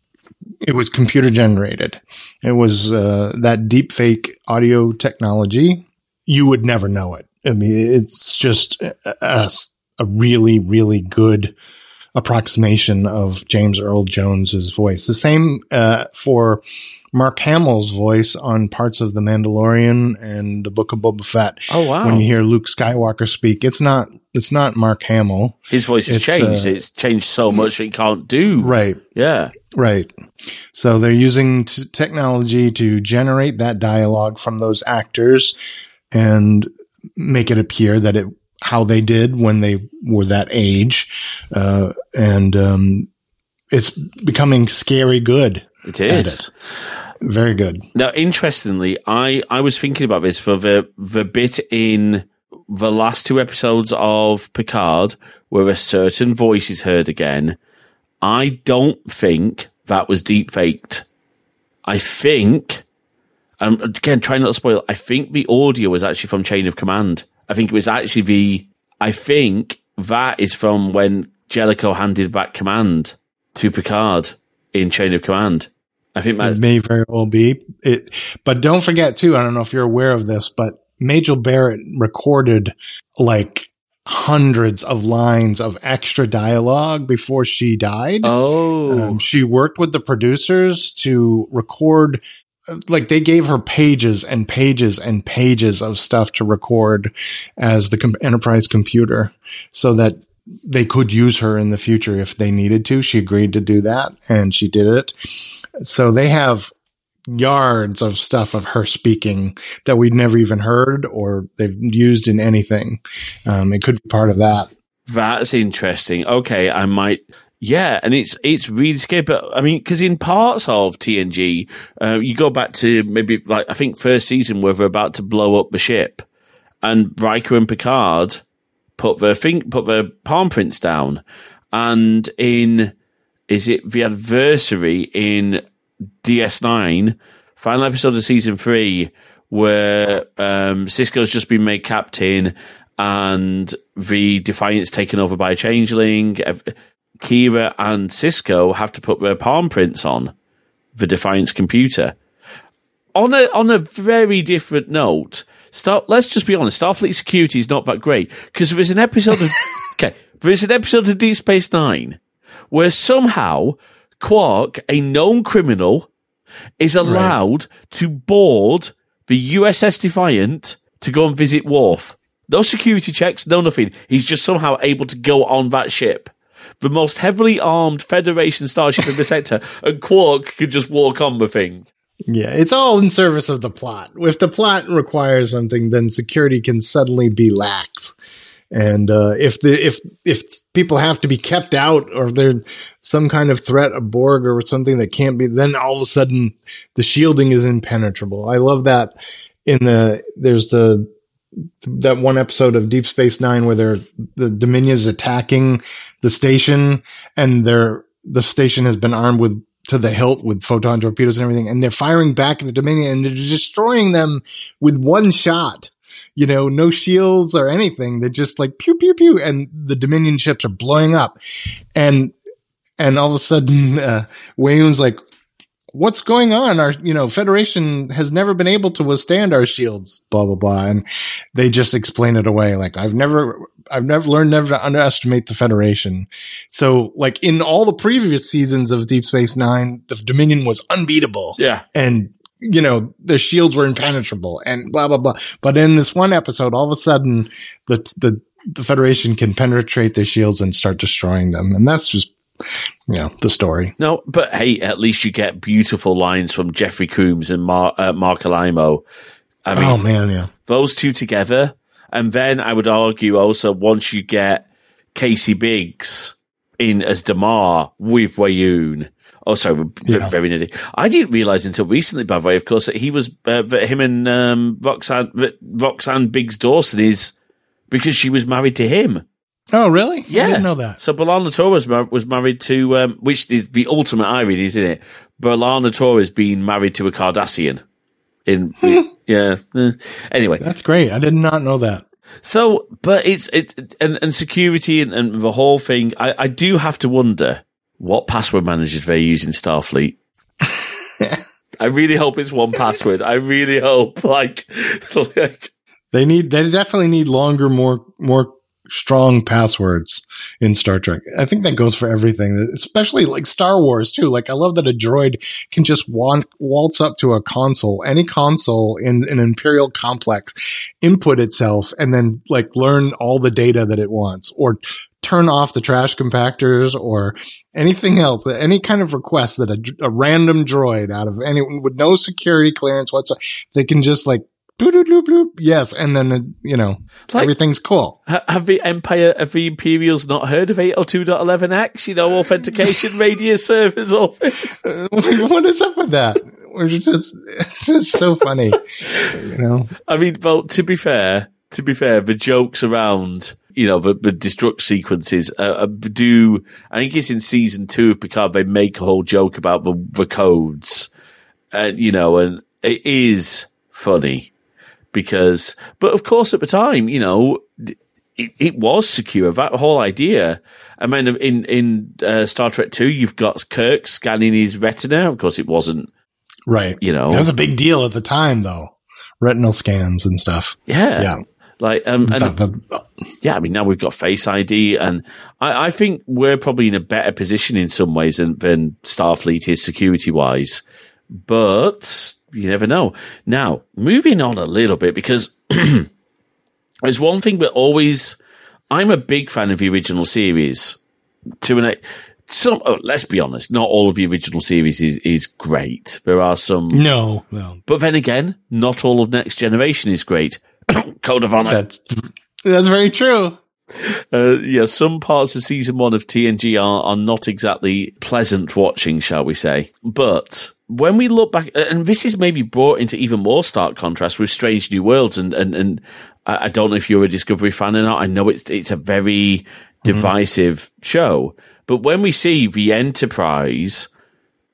it was computer generated. It was, uh, that deep fake audio technology. You would never know it. I mean, it's just a, a really, really good approximation of James Earl Jones's voice. The same, uh, for Mark Hamill's voice on parts of The Mandalorian and the Book of Boba Fett Oh wow! when you hear Luke Skywalker speak, it's not it's not Mark Hamill. His voice has It's, changed. uh, it's changed so much that he can't do. Right. Yeah. Right. So they're using t- technology to generate that dialogue from those actors and make it appear that it how they did when they were that age, uh, and um, it's becoming scary good. It is. it. Very good. Now, interestingly, I, I was thinking about this for the the bit in the last two episodes of Picard where a certain voice is heard again. I don't think that was deep faked. I think, and again, trying not to spoil. I think the audio was actually from Chain of Command. I think it was actually the. I think that is from when Jellicoe handed back command to Picard in Chain of Command I think that may very well be it, but don't forget too. I don't know if you're aware of this, but Majel Barrett recorded like hundreds of lines of extra dialogue before she died. Oh, Um, she worked with the producers to record, like they gave her pages and pages and pages of stuff to record as the com- enterprise computer so that they could use her in the future if they needed to. She agreed to do that and she did it. So they have yards of stuff of her speaking that we'd never even heard or they've used in anything. Um, it could be part of that. That's interesting. Okay, I might. Yeah, and it's it's really scary. But I mean, because in parts of TNG, uh, you go back to maybe like I think first season where they're about to blow up the ship, and Riker and Picard put their think put their palm prints down, and in is it the adversary in DS9 final episode of season three where um, Sisko's just been made captain and the Defiant's taken over by a changeling. Kira and Sisko have to put their palm prints on the Defiant's computer. On a on a very different note, Star, let's just be honest, Starfleet security is not that great because there is an episode of okay, there is an episode of Deep Space Nine where somehow Quark, a known criminal, is allowed to board the USS Defiant to go and visit Worf. No security checks, no nothing. He's just somehow able to go on that ship. The most heavily armed Federation starship in the sector, and Quark could just walk on the thing. Yeah, it's all in service of the plot. If the plot requires something, then security can suddenly be lax. And uh, if the if if people have to be kept out, or there's some kind of threat, a Borg or something that can't be, then all of a sudden the shielding is impenetrable. I love that. In the there's the that one episode of Deep Space Nine where they're the attacking the station, and they're the station has been armed with to the hilt with photon torpedoes and everything, and they're firing back at the Dominion and they're destroying them with one shot. You know, no shields or anything. They're just like pew pew pew, and the Dominion ships are blowing up, and and all of a sudden, uh, Weyoun's like, "What's going on? Our you know Federation has never been able to withstand our shields." Blah blah blah, and they just explain it away. Like I've never, I've never learned never to underestimate the Federation. So, like in all the previous seasons of Deep Space Nine, the Dominion was unbeatable Yeah. and you know their shields were impenetrable and blah blah blah. But in this one episode, all of a sudden the the the Federation can penetrate their shields and start destroying them, and that's just know the story. No, but hey, at least you get beautiful lines from Jeffrey Combs and Mar- uh, Marc Alaimo. I mean, oh man, yeah, those two together. And then I would argue also once you get Casey Biggs in as Damar with Weyoun. Oh, sorry, Yeah. very nitty. I didn't realize until recently, by the way, of course, that he was, uh, that him and um, Roxann, Roxann Biggs Dawson is because she was married to him. Oh really? Yeah. I didn't know that. So B'Elanna Torres mar- was married to, um, which is the ultimate irony, isn't it? B'Elanna Torres being married to a Cardassian. In yeah. eh. Anyway, That's great. I did not know that. so but it's it's and, and security and, and the whole thing. I, I do have to wonder what password managers they use in Starfleet. I really hope it's 1Password. I really hope like like They need. They definitely need longer, more more strong passwords in Star Trek. I think that goes for everything, especially like Star Wars too. Like I love that a droid can just wan- waltz up to a console, any console in an Imperial complex, input itself, and then like learn all the data that it wants, or turn off the trash compactors or anything else, any kind of request that a, a random droid out of anyone with no security clearance whatsoever, they can just like Yes. And then, uh, you know, Like- everything's cool. have the Empire of the Imperials not heard of 802.11x? You know, authentication radius servers office. Uh, what is up with that? We're just, it's just so funny, you know? I mean, well, to be fair, to be fair, the jokes around, you know, the, the destruct sequences uh, uh, do, I think it's in season two of Picard, they make a whole joke about the, the codes, and, you know, and it is funny because, but of course at the time, you know, it, it was secure. That whole idea. I mean, in in uh, Star Trek Two, you've got Kirk scanning his retina. Of course, it wasn't right. You know, that was a big deal at the time, though. Retinal scans and stuff. Yeah, yeah. Like, um, and, that, yeah, I mean, now we've got Face ID, and I, I, think we're probably in a better position in some ways than, than Starfleet is security wise. But you never know. Now, moving on a little bit because there's one thing that always, I'm a big fan of the original series. To an some, oh, let's be honest, not all of the original series is, is great. There are some. No, no. But then again, not all of Next Generation is great. Code of Honor. That's, that's very true. Uh, yeah, some parts of season one of TNG are, are not exactly pleasant watching, shall we say. But when we look back, and this is maybe brought into even more stark contrast with Strange New Worlds, and, and, and I don't know if you're a Discovery fan or not. I know it's, it's a very divisive mm-hmm. show, but when we see the Enterprise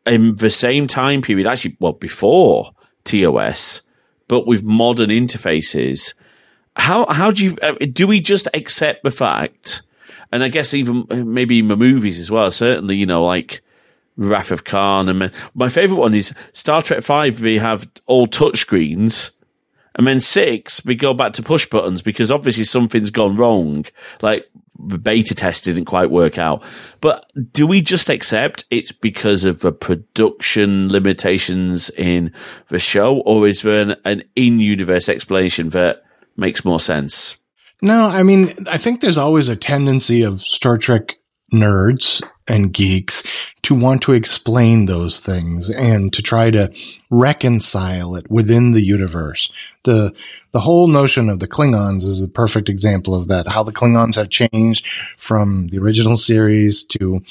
in the same time period, actually, well, before TOS, but with modern interfaces, how how do you uh, do we just accept the fact? And I guess even uh, maybe in the movies as well. Certainly, you know, like Wrath of Khan, and my favorite one is Star Trek Five. We have all touchscreens, and then six we go back to push buttons because obviously something's gone wrong. Like the beta test didn't quite work out. But do we just accept it's because of the production limitations in the show, or is there an, an in-universe explanation that makes more sense. No, I mean, I think there's always a tendency of Star Trek nerds and geeks to want to explain those things and to try to reconcile it within the universe. The, the whole notion of the Klingons is a perfect example of that. How the Klingons have changed from the original series to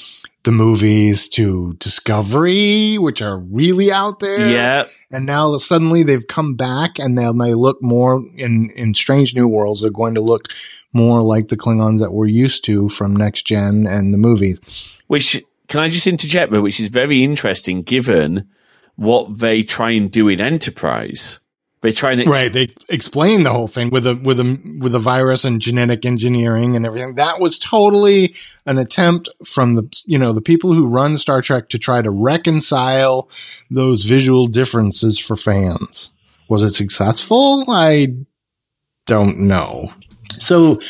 the movies to Discovery, which are really out there. Yeah. And now suddenly they've come back and they may look more in, in Strange New Worlds. They're going to look more like the Klingons that we're used to from Next Gen and the movies. Which, can I just interject, but which is very interesting given what they try and do in Enterprise. They try and ex- right. They explain the whole thing with a with a with a virus and genetic engineering and everything. That was totally an attempt from the you know the people who run Star Trek to try to reconcile those visual differences for fans. Was it successful? I don't know. So,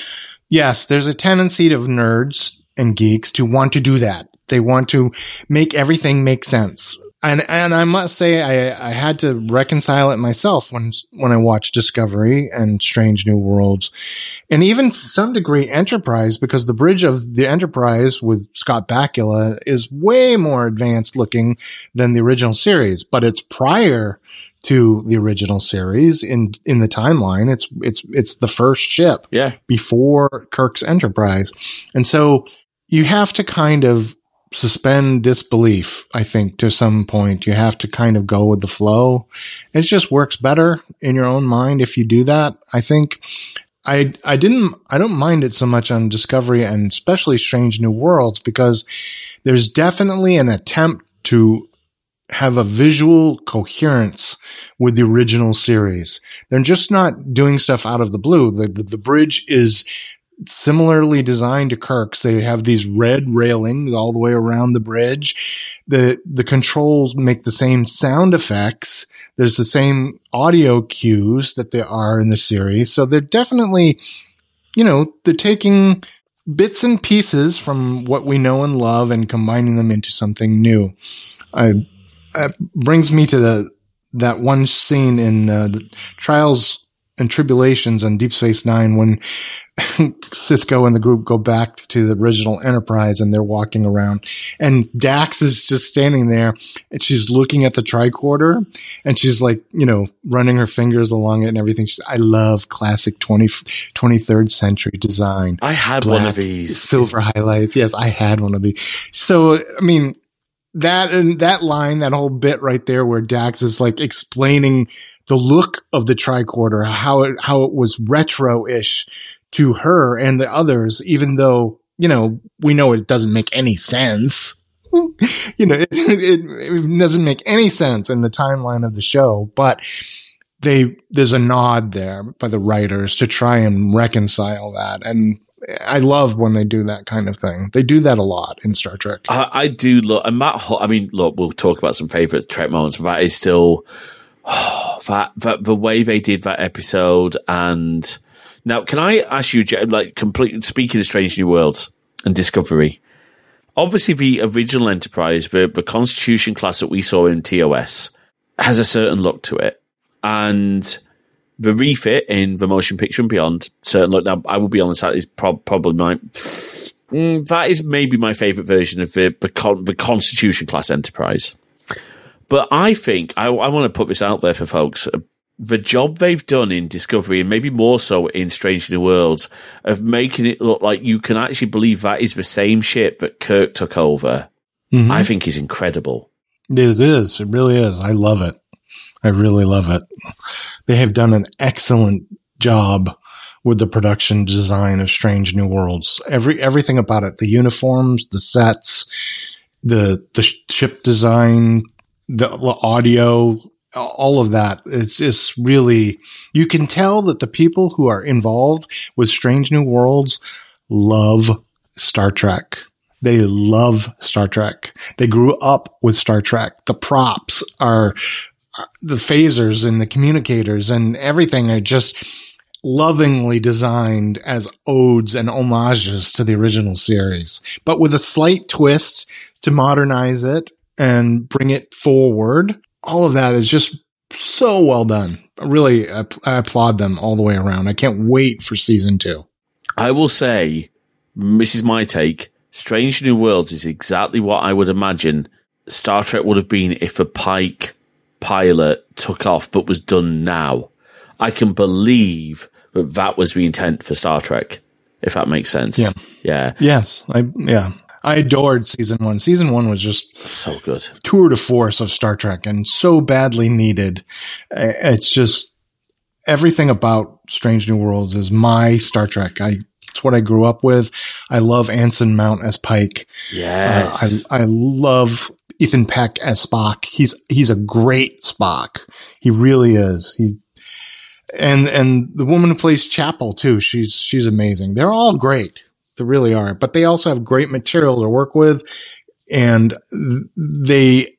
yes, there's a tendency of nerds and geeks to want to do that. They want to make everything make sense and and I must say I I had to reconcile it myself when when I watched Discovery and Strange New Worlds, and even some degree Enterprise because the bridge of the Enterprise with Scott Bakula is way more advanced looking than the original series, but it's prior to the original series in in the timeline. It's it's it's the first ship, yeah, before Kirk's Enterprise, and so you have to kind of suspend disbelief, I think, to some point. You have to kind of go with the flow. It just works better in your own mind if you do that. I think I, I didn't, I don't mind it so much on Discovery and especially Strange New Worlds because there's definitely an attempt to have a visual coherence with the original series. They're just not doing stuff out of the blue. The, the, the bridge is similarly designed to Kirk's. They have these red railings all the way around the bridge. The, the controls make the same sound effects. There's the same audio cues that there are in the series. So they're definitely, you know, they're taking bits and pieces from what we know and love and combining them into something new. I, it brings me to the, that one scene in uh, the Trials and Tribulations on Deep Space Nine when Sisko and the group go back to the original Enterprise and they're walking around and Dax is just standing there and she's looking at the tricorder and she's like, you know, running her fingers along it and everything. She's, I love classic 20, 23rd century design. I had Black, one of these. Silver highlights. Yes, I had one of these. So, I mean, that and that line, that whole bit right there where Dax is like explaining the look of the tricorder, how it, how it was retro-ish to her and the others, even though, you know, we know it doesn't make any sense. you know, it, it, it, doesn't make any sense in the timeline of the show, but they there's a nod there by the writers to try and reconcile that and I love when they do that kind of thing. They do that a lot in Star Trek. I, I do look, and Matt. I mean, look, we'll talk about some favorite Trek moments, but that is still oh, that, that the way they did that episode. And now, can I ask you, like, complete speaking of Strange New Worlds and Discovery? Obviously, the original Enterprise, the, the Constitution class that we saw in TOS, has a certain look to it, and the refit in the motion picture and beyond, Certainly, look. Now, I will be honest, that is pro- probably my. Mm, that is maybe my favorite version of the the, con- the Constitution class Enterprise. But I think I, I want to put this out there for folks. The job they've done in Discovery, and maybe more so in Strange New Worlds, of making it look like you can actually believe that is the same ship that Kirk took over, mm-hmm. I think is incredible. It is. It really is. I love it. I really love it. They have done an excellent job with the production design of Strange New Worlds. Every everything about it, the uniforms, the sets, the the ship design, the, audio, all of that. It's just really you can tell that the people who are involved with Strange New Worlds love Star Trek. They love Star Trek. They grew up with Star Trek. The props are the phasers and the communicators and everything are just lovingly designed as odes and homages to the original series, but with a slight twist to modernize it and bring it forward. All of that is just so well done. Really, I, applaud them all the way around. I can't wait for season two. I will say, this is my take. Strange New Worlds is exactly what I would imagine Star Trek would have been if a Pike pilot took off but was done now. I can believe that that was the intent for Star Trek, if that makes sense. Yeah. Yeah. Yes. I, yeah. I adored season one. Season one was just so good. Tour de force of Star Trek and so badly needed. It's just everything about Strange New Worlds is my Star Trek. I, it's what I grew up with. I love Anson Mount as Pike. Yes. Uh, I, I love Ethan Peck as Spock. He's he's a great Spock. He really is. He and and the woman who plays Chapel too. She's she's amazing. They're all great. They really are. But they also have great material to work with, and they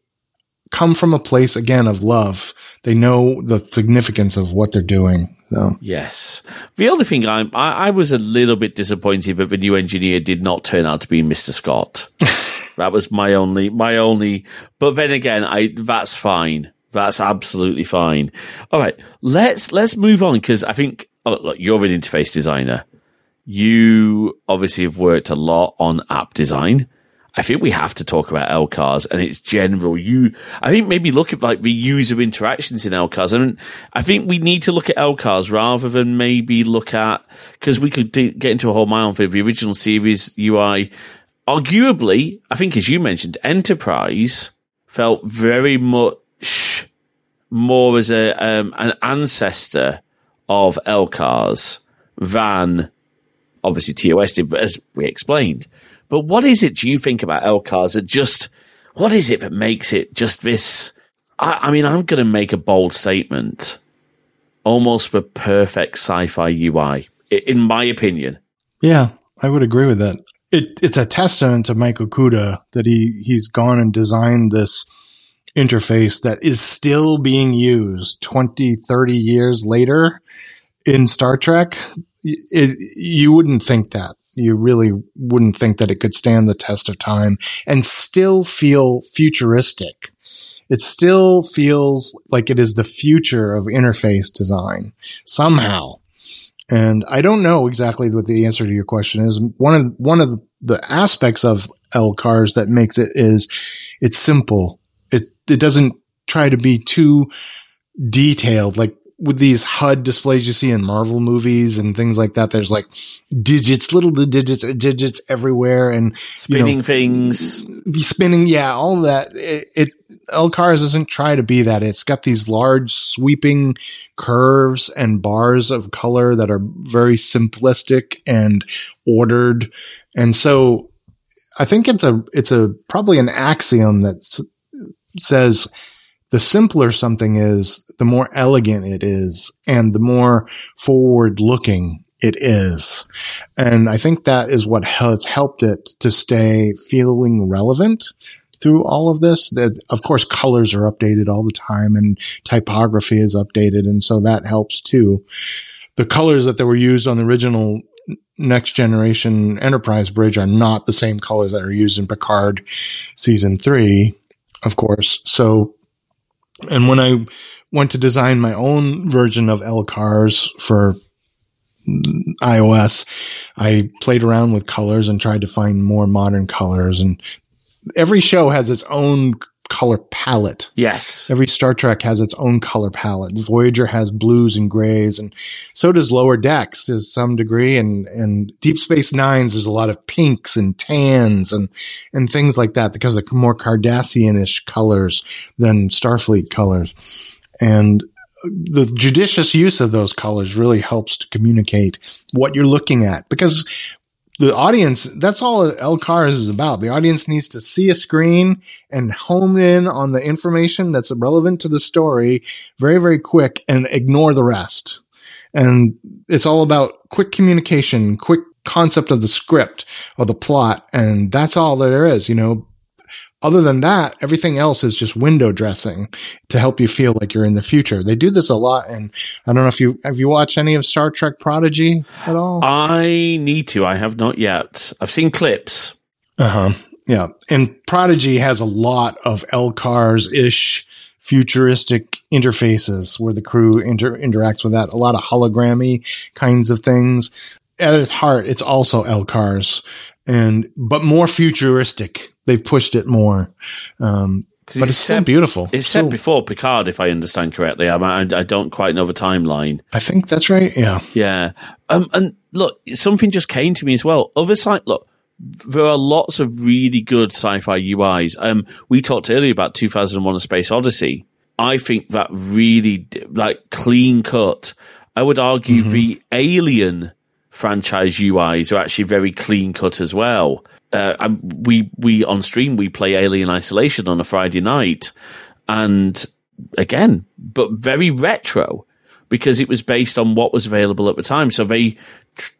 come from a place again of love. They know the significance of what they're doing. So. Yes. The only thing I, I I was a little bit disappointed that the new engineer did not turn out to be Mr. Scott. That was my only, my only, but then again, I, that's fine. That's absolutely fine. All right. Let's, let's move on because I think, oh, look, you're an interface designer. You obviously have worked a lot on app design. I think we have to talk about LCARS and its general. You, I think maybe look at like the user interactions in LCARS. I mean, I think we need to look at LCARS rather than maybe look at because we could get into a whole mile for the original series UI arguably, I think as you mentioned, Enterprise felt very much more as a um, an ancestor of LCARS than obviously TOS did, as we explained. But what is it do you think about LCARS that just what is it that makes it just this? I, I mean, I'm going to make a bold statement. Almost the perfect sci-fi UI, in my opinion. Yeah, I would agree with that it, it's a testament to Michael Okuda that he he's gone and designed this interface that is still being used 20, 30 years later in Star Trek. It, you wouldn't think that. You really wouldn't think that it could stand the test of time and still feel futuristic. It still feels like it is the future of interface design somehow. And I don't know exactly what the answer to your question is. One of one of the aspects of LCARS that makes it is it's simple. It it doesn't try to be too detailed. Like with these HUD displays you see in Marvel movies and things like that, there's like digits, little digits, uh, digits everywhere, and spinning you know, things, spinning. Yeah, all that. It, it LCARS doesn't try to be that. It's got these large sweeping curves and bars of color that are very simplistic and ordered. And so I think it's a, it's a, probably an axiom that says the simpler something is, the more elegant it is and the more forward looking it is. And I think that is what has helped it to stay feeling relevant through all of this. That of course colors are updated all the time and typography is updated. And so that helps too. The colors that they were used on the original next generation enterprise bridge are not the same colors that are used in Picard season three, of course. So, and when I went to design my own version of LCARS for iOS, I played around with colors and tried to find more modern colors. And every show has its own color palette. Yes. Every Star Trek has its own color palette. Voyager has blues and grays, and so does Lower Decks to some degree. And and Deep Space Nines, there's a lot of pinks and tans and and things like that because they're more Cardassian-ish colors than Starfleet colors. And the judicious use of those colors really helps to communicate what you're looking at because the audience, that's all LCARS is about. The audience needs to see a screen and home in on the information that's relevant to the story very, very quick and ignore the rest. And it's all about quick communication, quick concept of the script or the plot. And that's all there is, you know, other than that, everything else is just window dressing to help you feel like you're in the future. They do this a lot, and I don't know if you have you watched any of Star Trek Prodigy at all. I need to. I have not yet. I've seen clips. Uh huh. Yeah, and Prodigy has a lot of LCARS ish futuristic interfaces where the crew inter- interacts with that. A lot of hologrammy kinds of things. At its heart, it's also LCARS and but more futuristic. They pushed it more. Um, but it's, still beautiful. It's set before Picard, if I understand correctly. I, I, I, don't quite know the timeline. I think that's right. Yeah. Yeah. Um, and look, something just came to me as well. Other side, look, there are lots of really good sci-fi UIs. Um, we talked earlier about 2001: A Space Odyssey. I think that really, like, clean cut. I would argue mm-hmm. the Alien franchise UIs are actually very clean cut as well. Uh, we we on stream we play Alien Isolation on a Friday night, and again, but very retro because it was based on what was available at the time. So they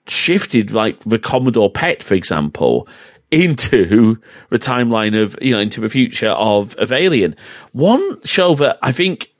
shifted like the Commodore PET, for example, into the timeline of you know into the future of of Alien. One show that I think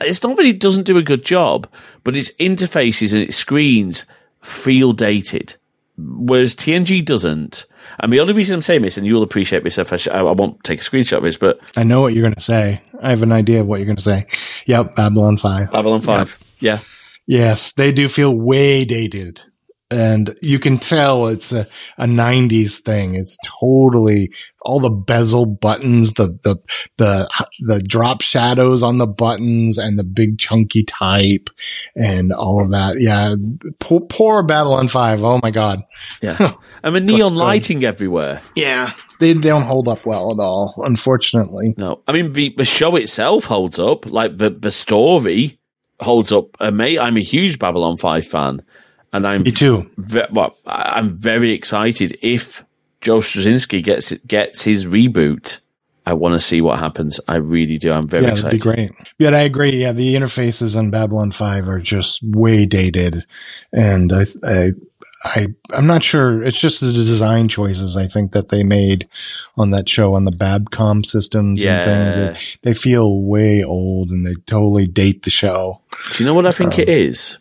it's not that it doesn't do a good job, but its interfaces and its screens feel dated, whereas TNG doesn't. And the only reason I'm saying this, and you'll appreciate this if I, sh- I won't take a screenshot of this, but I know what you're going to say. I have an idea of what you're going to say. Yep, Babylon Five. Babylon Five. Yep. Yeah. Yes, they do feel way dated and you can tell it's a, a 90s thing. It's totally all the bezel buttons, the, the, the, the drop shadows on the buttons and the big chunky type and all of that. Yeah. Poor, poor Babylon 5. Oh my God. Yeah. and the neon lighting everywhere. Yeah. They, they don't hold up well at all, unfortunately. No. I mean, the, the show itself holds up. Like the, the story holds up. Uh, mate, I'm a huge Babylon 5 fan and I'm me too. Ve- well, I'm very excited if Joe Straczynski gets gets his reboot. I want to see what happens. I really do. I'm very yeah, excited. That'd be great. Yeah, I agree. Yeah, the interfaces on Babylon Five are just way dated, and I, I, I, I'm not sure. It's just the design choices I think that they made on that show on the Babcom systems yeah. and things. They, they, feel way old, and they totally date the show. Do you know what I think um, it is?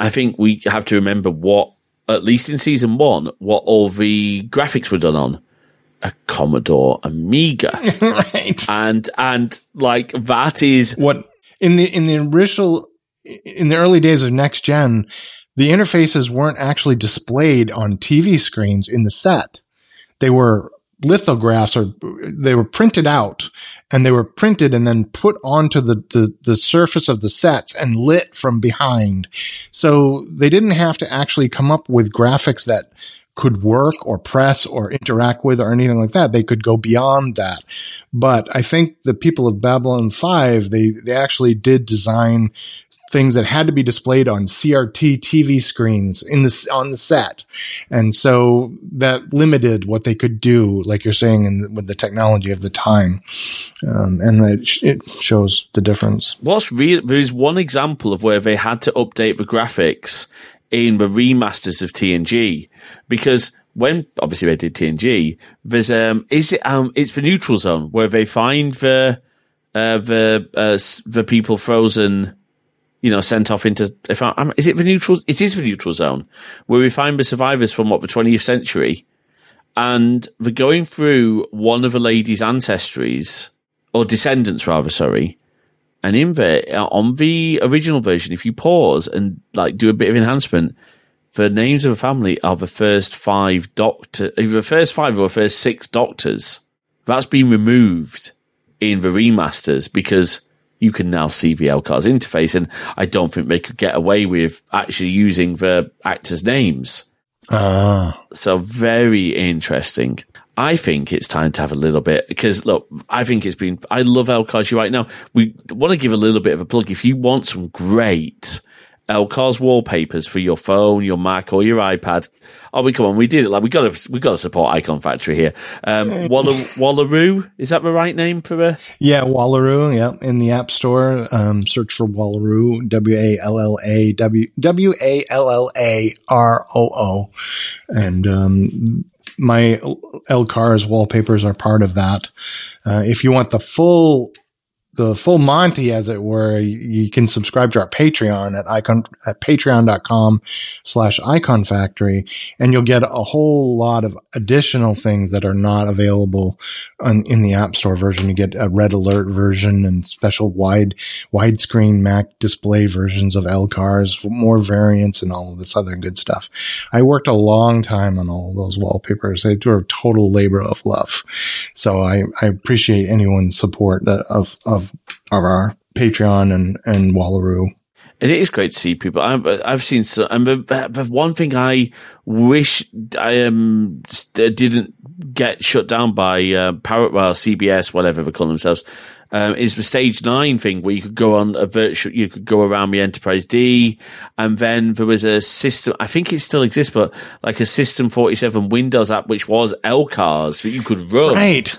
I think we have to remember what, at least in season one, what all the graphics were done on. A Commodore Amiga, right? And and like that is what in the in the initial in the early days of next gen, the interfaces weren't actually displayed on TV screens in the set. They were lithographs or they were printed out and they were printed and then put onto the, the, the surface of the sets and lit from behind. So they didn't have to actually come up with graphics that could work or press or interact with or anything like that. They could go beyond that. But I think the people of Babylon 5, they, they actually did design things that had to be displayed on CRT TV screens in the, on the set. And so that limited what they could do, like you're saying, in, with the technology of the time. Um, and that sh- it shows the difference. What's there's one example of where they had to update the graphics in the remasters of TNG because when obviously they did TNG, there's um is it um it's the neutral zone where they find the uh the uh the people frozen you know sent off into if I, is it the neutral it is the neutral zone where we find the survivors from what the 20th century? And they're going through one of the lady's ancestries or descendants rather sorry and in there on the original version if you pause and like do a bit of enhancement the names of a family are the first five doctor, either the first five or the first six doctors. That's been removed in the remasters because you can now see the LCARS interface, and I don't think they could get away with actually using the actors' names. Ah. So very interesting. I think it's time to have a little bit because look, I think it's been. I love LCARS right now. We want to give a little bit of a plug. If you want some great LCARS wallpapers for your phone, your Mac, or your iPad. Oh, we come on, we did it. Like we got to, we got to support Icon Factory here. Um, Walla, Wallaroo, is that the right name for a? Yeah, Wallaroo. Yeah, in the App Store, um, search for Wallaroo. W a l l a w w a l l a r o o, and um, my LCARS wallpapers are part of that. Uh, if you want the full the full Monty, as it were, you can subscribe to our Patreon at icon at patreon.com slash icon factory. And you'll get a whole lot of additional things that are not available on, in the app store version. You get a red alert version and special wide, widescreen Mac display versions of LCARS, more variants and all of this other good stuff. I worked a long time on all those wallpapers. They were a total labor of love. So I, I appreciate anyone's support uh, of, of of of our Patreon and and Wallaroo. It is great to see people. I've, I've seen so, and the, one thing I wish I um didn't get shut down by uh, Parrot, well, CBS, whatever they call themselves, um, is the stage nine thing where you could go on a virtual, you could go around the Enterprise D, and then there was a system. I think it still exists, but like a System Forty Seven Windows app, which was LCARS that you could run. Right.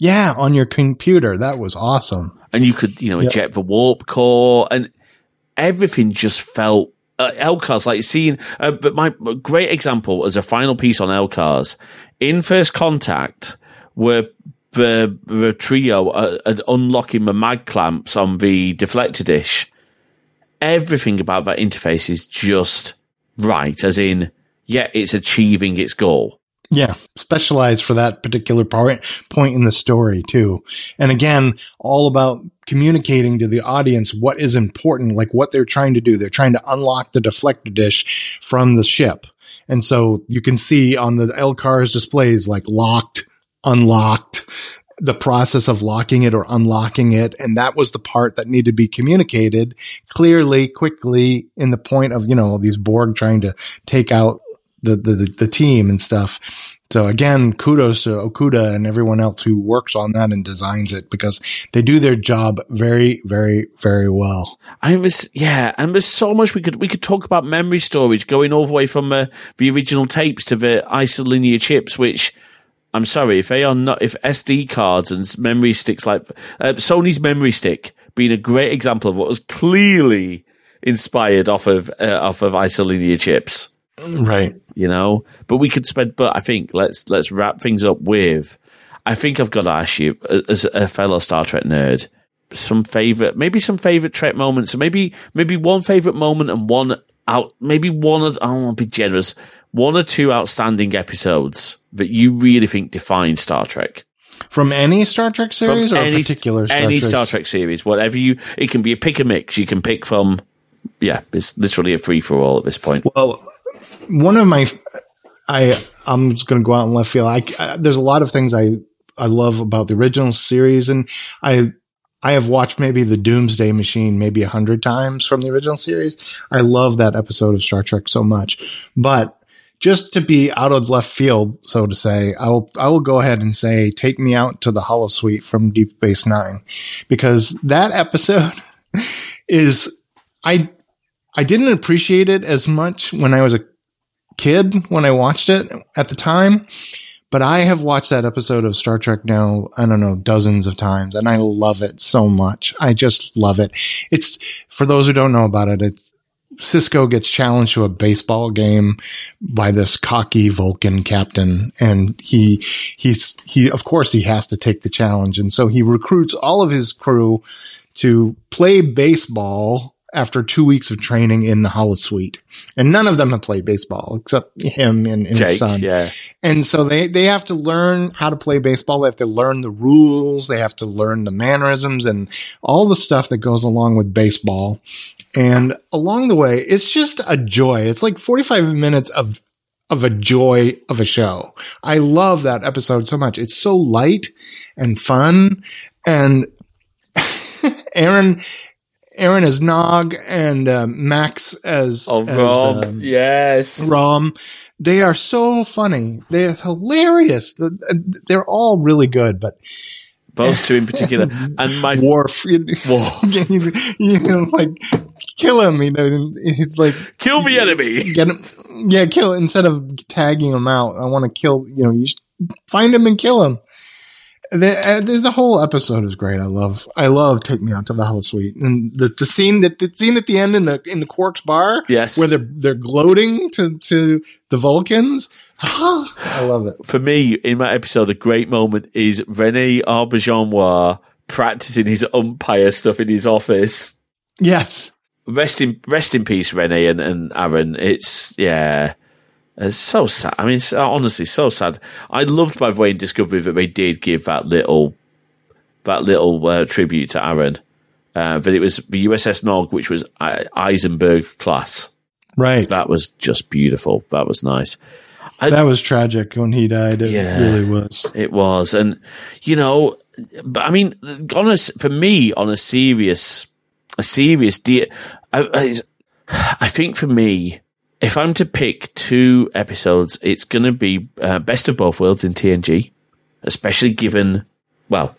Yeah, on your computer. That was awesome. And you could, you know, yep. eject the warp core and everything just felt uh, LCARS, like seeing, uh, but my great example as a final piece on LCARS in First Contact, where the, the trio uh, unlocking the mag clamps on the deflector dish, everything about that interface is just right, as in, yeah, it's achieving its goal. Yeah, specialized for that particular part, point in the story too. And again, all about communicating to the audience what is important, like what they're trying to do. They're trying to unlock the deflector dish from the ship. And so you can see on the LCARS displays like locked, unlocked, the process of locking it or unlocking it. And that was the part that needed to be communicated clearly, quickly in the point of, you know, these Borg trying to take out the, the, the team and stuff. So again, kudos to Okuda and everyone else who works on that and designs it because they do their job very, very, very well. I was, yeah, and there's so much we could, we could talk about memory storage going all the way from uh, the original tapes to the isolinear chips, which I'm sorry, if they are not, if SD cards and memory sticks like, uh, Sony's memory stick being a great example of what was clearly inspired off of, uh, off of isolinear chips. Right. You know, but we could spend, but I think let's, let's wrap things up with, I think I've got to ask you as a fellow Star Trek nerd, some favorite, maybe some favorite Trek moments, maybe, maybe one favorite moment and one out, maybe one of, I want to be generous, one or two outstanding episodes that you really think define Star Trek. From any Star Trek series from or any, particular Star any Trek? Star Trek series, whatever you, it can be a pick a mix. You can pick from, yeah, it's literally a free for all at this point. Well, one of my, I, I'm just going to go out and left field. I, I, there's a lot of things I, I love about the original series and I, I have watched maybe the Doomsday Machine maybe a hundred times from the original series. I love that episode of Star Trek so much, but just to be out of left field, so to say, I will I will go ahead and say, take me out to the Holosuite from Deep Space Nine, because that episode is I I didn't appreciate it as much when I was a kid when I watched it at the time. But I have watched that episode of Star Trek now, I don't know, dozens of times, and I love it so much. I just love it. It's, for those who don't know about it, it's, Sisko gets challenged to a baseball game by this cocky Vulcan captain, and he, he's, he, of course, he has to take the challenge. And so he recruits all of his crew to play baseball after two weeks of training in the holosuite. And none of them have played baseball except him and, and Jake, his son. yeah. And so they, they have to learn how to play baseball. They have to learn the rules. They have to learn the mannerisms and all the stuff that goes along with baseball. And along the way, it's just a joy. It's like 45 minutes of of a joy of a show. I love that episode so much. It's so light and fun and Aaron Aaron as Nog and uh, Max as Oh, as, Rob. um, yes. Rom. They are so funny. They're hilarious. They're all really good, but Those two in particular. And my Worf, you, Worf. you know, like kill him. You know, he's like Kill the enemy. get him. Yeah, kill instead of tagging him out. I want to kill. You know, you find him and kill him. The, uh, the the whole episode is great. I love I love Take Me Out to the Holosuite and the, the scene that the scene at the end in the in the Quark's bar Yes. where they're they're gloating to to the Vulcans. I love it. For me, in that episode, a great moment is Rene Auberjonois practicing his umpire stuff in his office. Yes. Rest in rest in peace, Rene and, and Aaron. It's yeah. It's so sad. I mean, it's honestly so sad. I loved, by the way, in Discovery that they did give that little, that little uh, tribute to Aaron. Uh, that it was the USS Nog, which was Eisenberg class. Right. That was just beautiful. That was nice. that was tragic when he died. It Yeah. really was. It was, and you know, but I mean, on a, for me, on a serious, a serious deal, I, I, I think for me, if I'm to pick two episodes, it's going to be uh, Best of Both Worlds in TNG, especially given, well,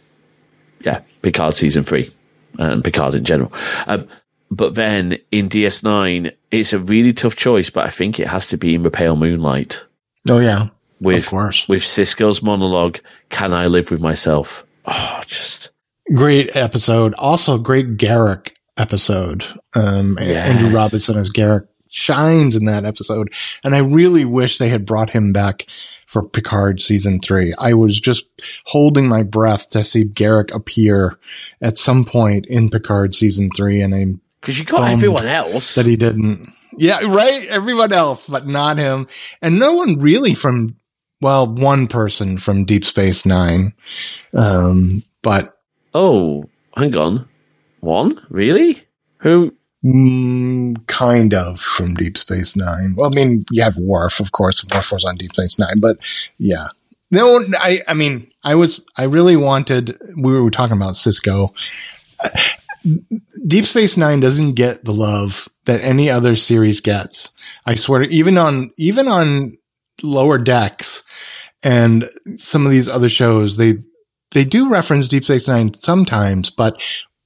yeah, Picard season three and Picard in general. Um, but then in DS9, it's a really tough choice, but I think it has to be in the Pale Moonlight Oh yeah. with Of course. with Sisko's monologue, "Can I live with myself?" Oh, just Great episode. Also great Garak episode. Um, Yes. Andrew Robinson as Garak shines in that episode. And I really wish they had brought him back for Picard season three. I was just holding my breath to see Garak appear at some point in Picard season three. And I'm because you got Bummed everyone else. that he didn't. Yeah, right. Everyone else, but not him. And no one really from, well, one person from Deep Space Nine. Um, but oh, hang on, one really? Who? Mm, kind of from Deep Space Nine. Well, I mean, you have Worf, of course. Worf was on Deep Space Nine, but yeah. No, I, I mean, I was, I really wanted, we were talking about Sisko. Uh, Deep Space Nine doesn't get the love that any other series gets. I swear, even on, even on lower decks and some of these other shows, they, they do reference Deep Space Nine sometimes, but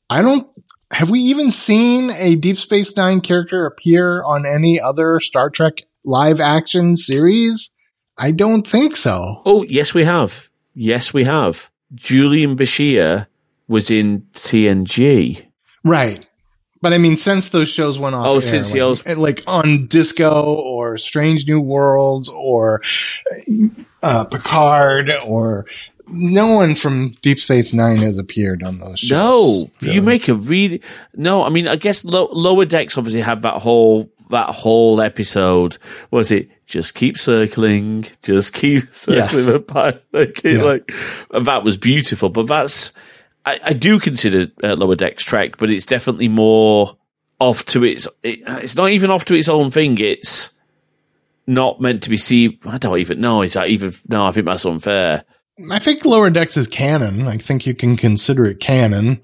I don't, have we even seen a Deep Space Nine character appear on any other Star Trek live action series? I don't think so. Oh, yes, we have. Yes, we have. Julian Bashir was in TNG. Right. But I mean, since those shows went off, Oh, air, since like, those- like on Disco or Strange New Worlds or uh, Picard or no one from Deep Space Nine has appeared on those shows. No, you make a really no. I mean, I guess lo- lower decks obviously had that whole that whole episode. Was it just keep circling, just keep circling the pilot? Like, Yeah. like that was beautiful. But that's I, I do consider uh, lower decks Trek, but it's definitely more off to its. It, it's not even off to its own thing. It's not meant to be seen. I don't even know. Is that even? No, I think that's unfair. I think Lower Decks is canon. I think you can consider it canon.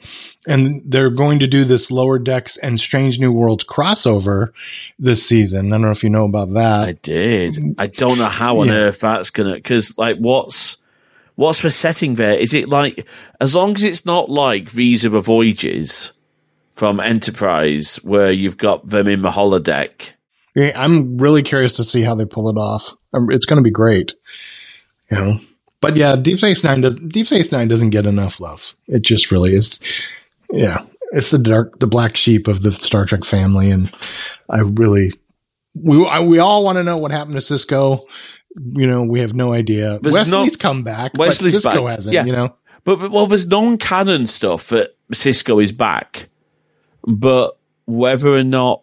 And they're going to do this Lower Decks and Strange New Worlds crossover this season. I don't know if you know about that. I did. I don't know how on Yeah. earth that's gonna because like what's what's the setting there? Is it like as long as it's not like These Are the Voyages from Enterprise where you've got them in the holodeck? Yeah, I'm really curious to see how they pull it off. Um, It's going to be great. You know, but yeah, Deep Space Nine does Deep Space Nine doesn't get enough love. It just really is. Yeah, it's the dark, the black sheep of the Star Trek family, and I really, we I, we all want to know what happened to Sisko. You know, we have no idea. There's Wesley's no- come back, Wesley's but Sisko back, hasn't. yeah. You know, But, but well, there's non-canon stuff that Sisko is back, but whether or not,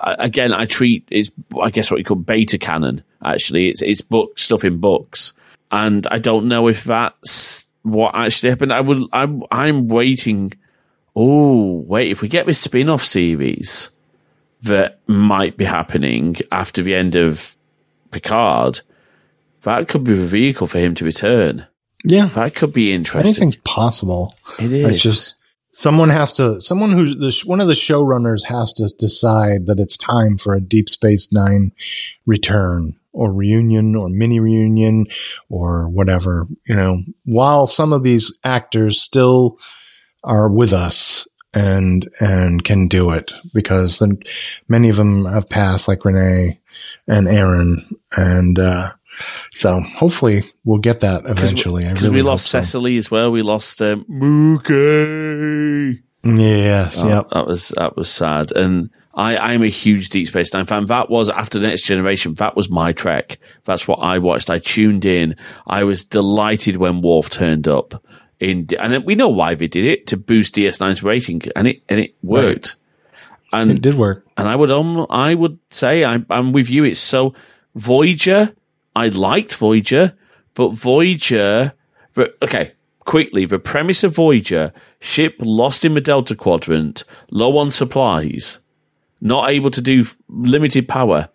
again, I treat it's I guess what you call beta canon. Actually, it's it's book stuff in books, and I don't know if that's what actually happened. I would I'm I'm waiting. Oh wait, if we get this spin-off series that might be happening after the end of Picard, that could be the vehicle for him to return. yeah, That could be interesting. anything's possible. It is. It's just someone has to, someone who the one of the showrunners has to decide that it's time for a Deep Space Nine return or reunion or mini reunion or whatever. You know, while some of these actors still are with us and and can do it because then many of them have passed, like Rene and Aaron, and uh, so hopefully we'll get that eventually. Because really we lost so. Cecily as well. We lost um, Mookie. Yes, Oh, yep. That was that was sad. And I I'm a huge Deep Space Nine fan. That was after the Next Generation. That was my trek. That's what I watched. I tuned in. I was delighted when Worf turned up. In and we know why they did it to boost DS9's rating, and it and it worked. And It did work. and I would um, I would say I'm, I'm with you. It's so Voyager. I liked Voyager, but Voyager. But okay, quickly the premise of Voyager: ship lost in the Delta Quadrant, low on supplies, not able to do limited power.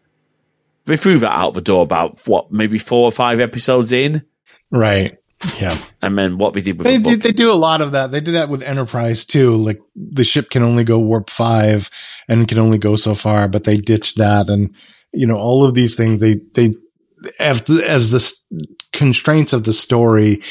They threw that out the door about what maybe four or five episodes in, Right. Yeah. and then what we did with They the did, they do a lot of that. They did that with Enterprise too. Like the ship can only go warp five and can only go so far, but they ditched that. And, you know, all of these things, they, they, as the, as the constraints of the story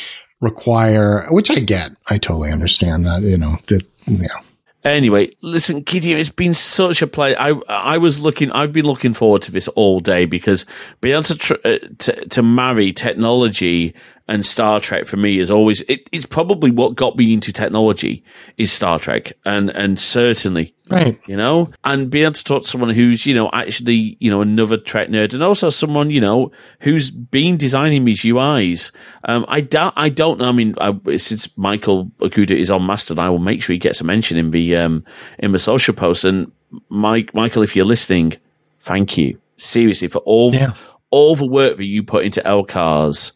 require, which I get. I totally understand that, you know, that, yeah. Anyway, listen, Gedeon, it's been such a play. I I was looking, I've been looking forward to this all day because being able to tr- uh, to, to marry technology and Star Trek for me is always it, it's probably what got me into technology is Star Trek, and and certainly Right. you know, and being able to talk to someone who's, you know, actually, you know, another Trek nerd and also someone, you know, who's been designing these UIs. Um, I doubt, I don't know. I mean, I, since Michael Okuda is on Mastodon, I will make sure he gets a mention in the, um, in the social post. And Mike, Michael, if you're listening, thank you seriously for all, Yeah. all the work that you put into LCARS.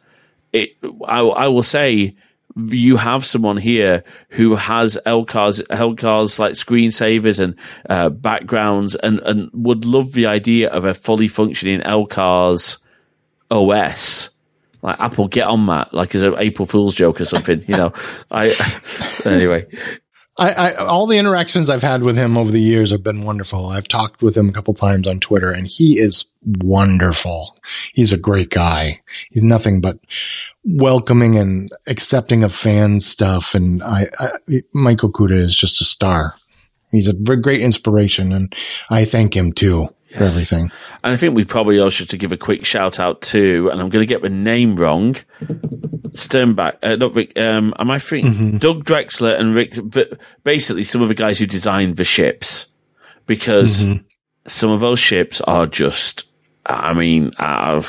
It, I, I will say, you have someone here who has LCARS LCAR's like screensavers and uh, backgrounds and, and would love the idea of a fully functioning LCARS OS. Like Apple, get on that, like as an April Fool's joke or something, you know. I anyway, I, I all the interactions I've had with him over the years have been wonderful. I've talked with him a couple times on Twitter, and he is wonderful. He's a great guy. He's nothing but welcoming and accepting of fans stuff. And I, I Michael Okuda is just a star. He's a great inspiration, and I thank him too for everything. and I think we probably also should give a quick shout out to, and I'm going to get the name wrong. Sternbach, uh, not Rick. Um, am I thinking Doug Drexler and Rick? Basically, some of the guys who designed the ships, because some of those ships are just. I mean, uh.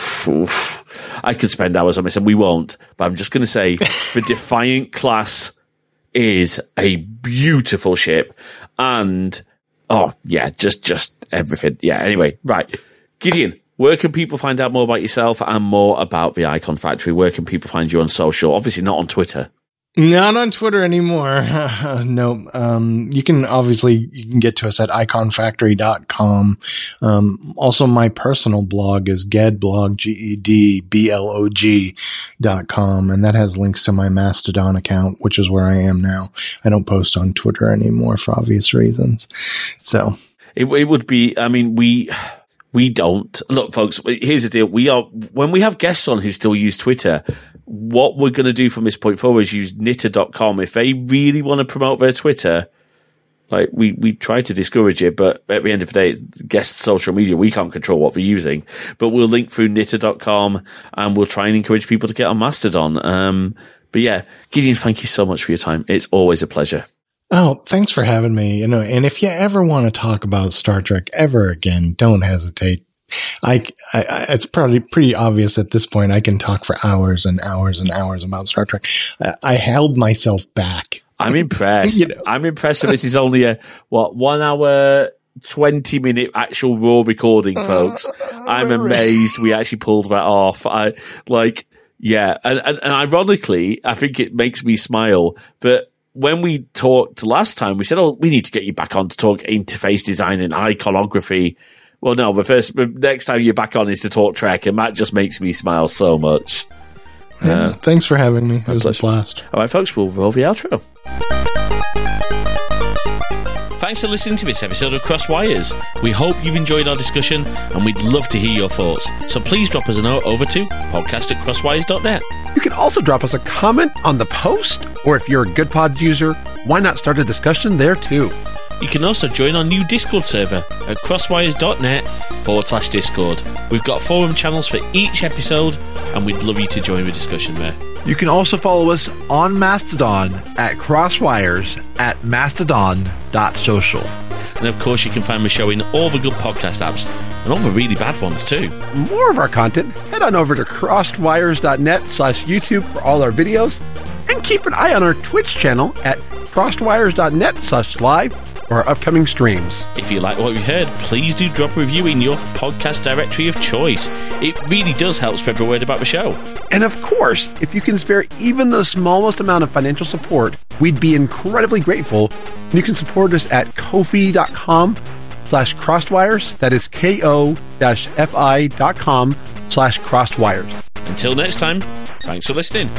I could spend hours on this, and we won't. But I'm just going to say the Defiant class is a beautiful ship, and oh yeah, just just everything. Yeah. Anyway, right, Gedeon. Where can people find out more about yourself and more about the Icon Factory? Where can people find you on social? Obviously, not on Twitter. Not on Twitter anymore. no. Um, you can obviously, you can get to us at iconfactory.com. Um, also my personal blog is gedblog, G-E-D-B-L-O-G dot com. And that has links to my Mastodon account, which is where I am now. I don't post on Twitter anymore for obvious reasons. So it, it would be, I mean, we, we don't look, folks. Here's the deal. We are, when we have guests on who still use Twitter, what we're going to do from this point forward is use nitter.com. If they really want to promote their Twitter, like we, we try to discourage it, but at the end of the day, it's guest social media. We can't control what they're using, but we'll link through nitter.com and we'll try and encourage people to get on Mastodon. Um, but yeah, Gedeon, thank you so much for your time. It's always a pleasure. Oh, thanks for having me. You know, and if you ever want to talk about Star Trek ever again, don't hesitate. I, I, it's probably pretty obvious at this point. I can talk for hours and hours and hours about Star Trek. I, I held myself back. I'm impressed. you know? I'm impressed that this is only a what one hour 20 minute actual raw recording, folks. I'm amazed we actually pulled that off. I like, yeah. And, and, and, ironically, I think it makes me smile that when we talked last time, we said, Oh, we need to get you back on to talk interface design and iconography. Well, no, the first, the next time you're back on is to talk Trek, and that just makes me smile so much. Yeah, uh, thanks for having me. It was pleasure. a blast. All right, folks, we'll roll the outro. Thanks for listening to this episode of Crossed Wires. We hope you've enjoyed our discussion and we'd love to hear your thoughts. So please drop us a note over to podcast at crossedwires.net. You can also drop us a comment on the post, or if you're a good pod user, why not start a discussion there too? You can also join our new Discord server at crossedwires.net forward slash Discord. We've got forum channels for each episode, and we'd love you to join the discussion there. You can also follow us on Mastodon at crossedwires at mastodon.social. And of course, you can find the show in all the good podcast apps and all the really bad ones too. More of our content, head on over to crossedwires.net slash YouTube for all our videos. And keep an eye on our Twitch channel at crossedwires.net slash live our upcoming streams. If you like what you heard, please do drop a review in your podcast directory of choice. It really does help spread the word about the show. And of course, if you can spare even the smallest amount of financial support, we'd be incredibly grateful. You can support us at ko-fi.com slash crossedwires. That is ko-fi.com slash crossedwires. Until next time, thanks for listening.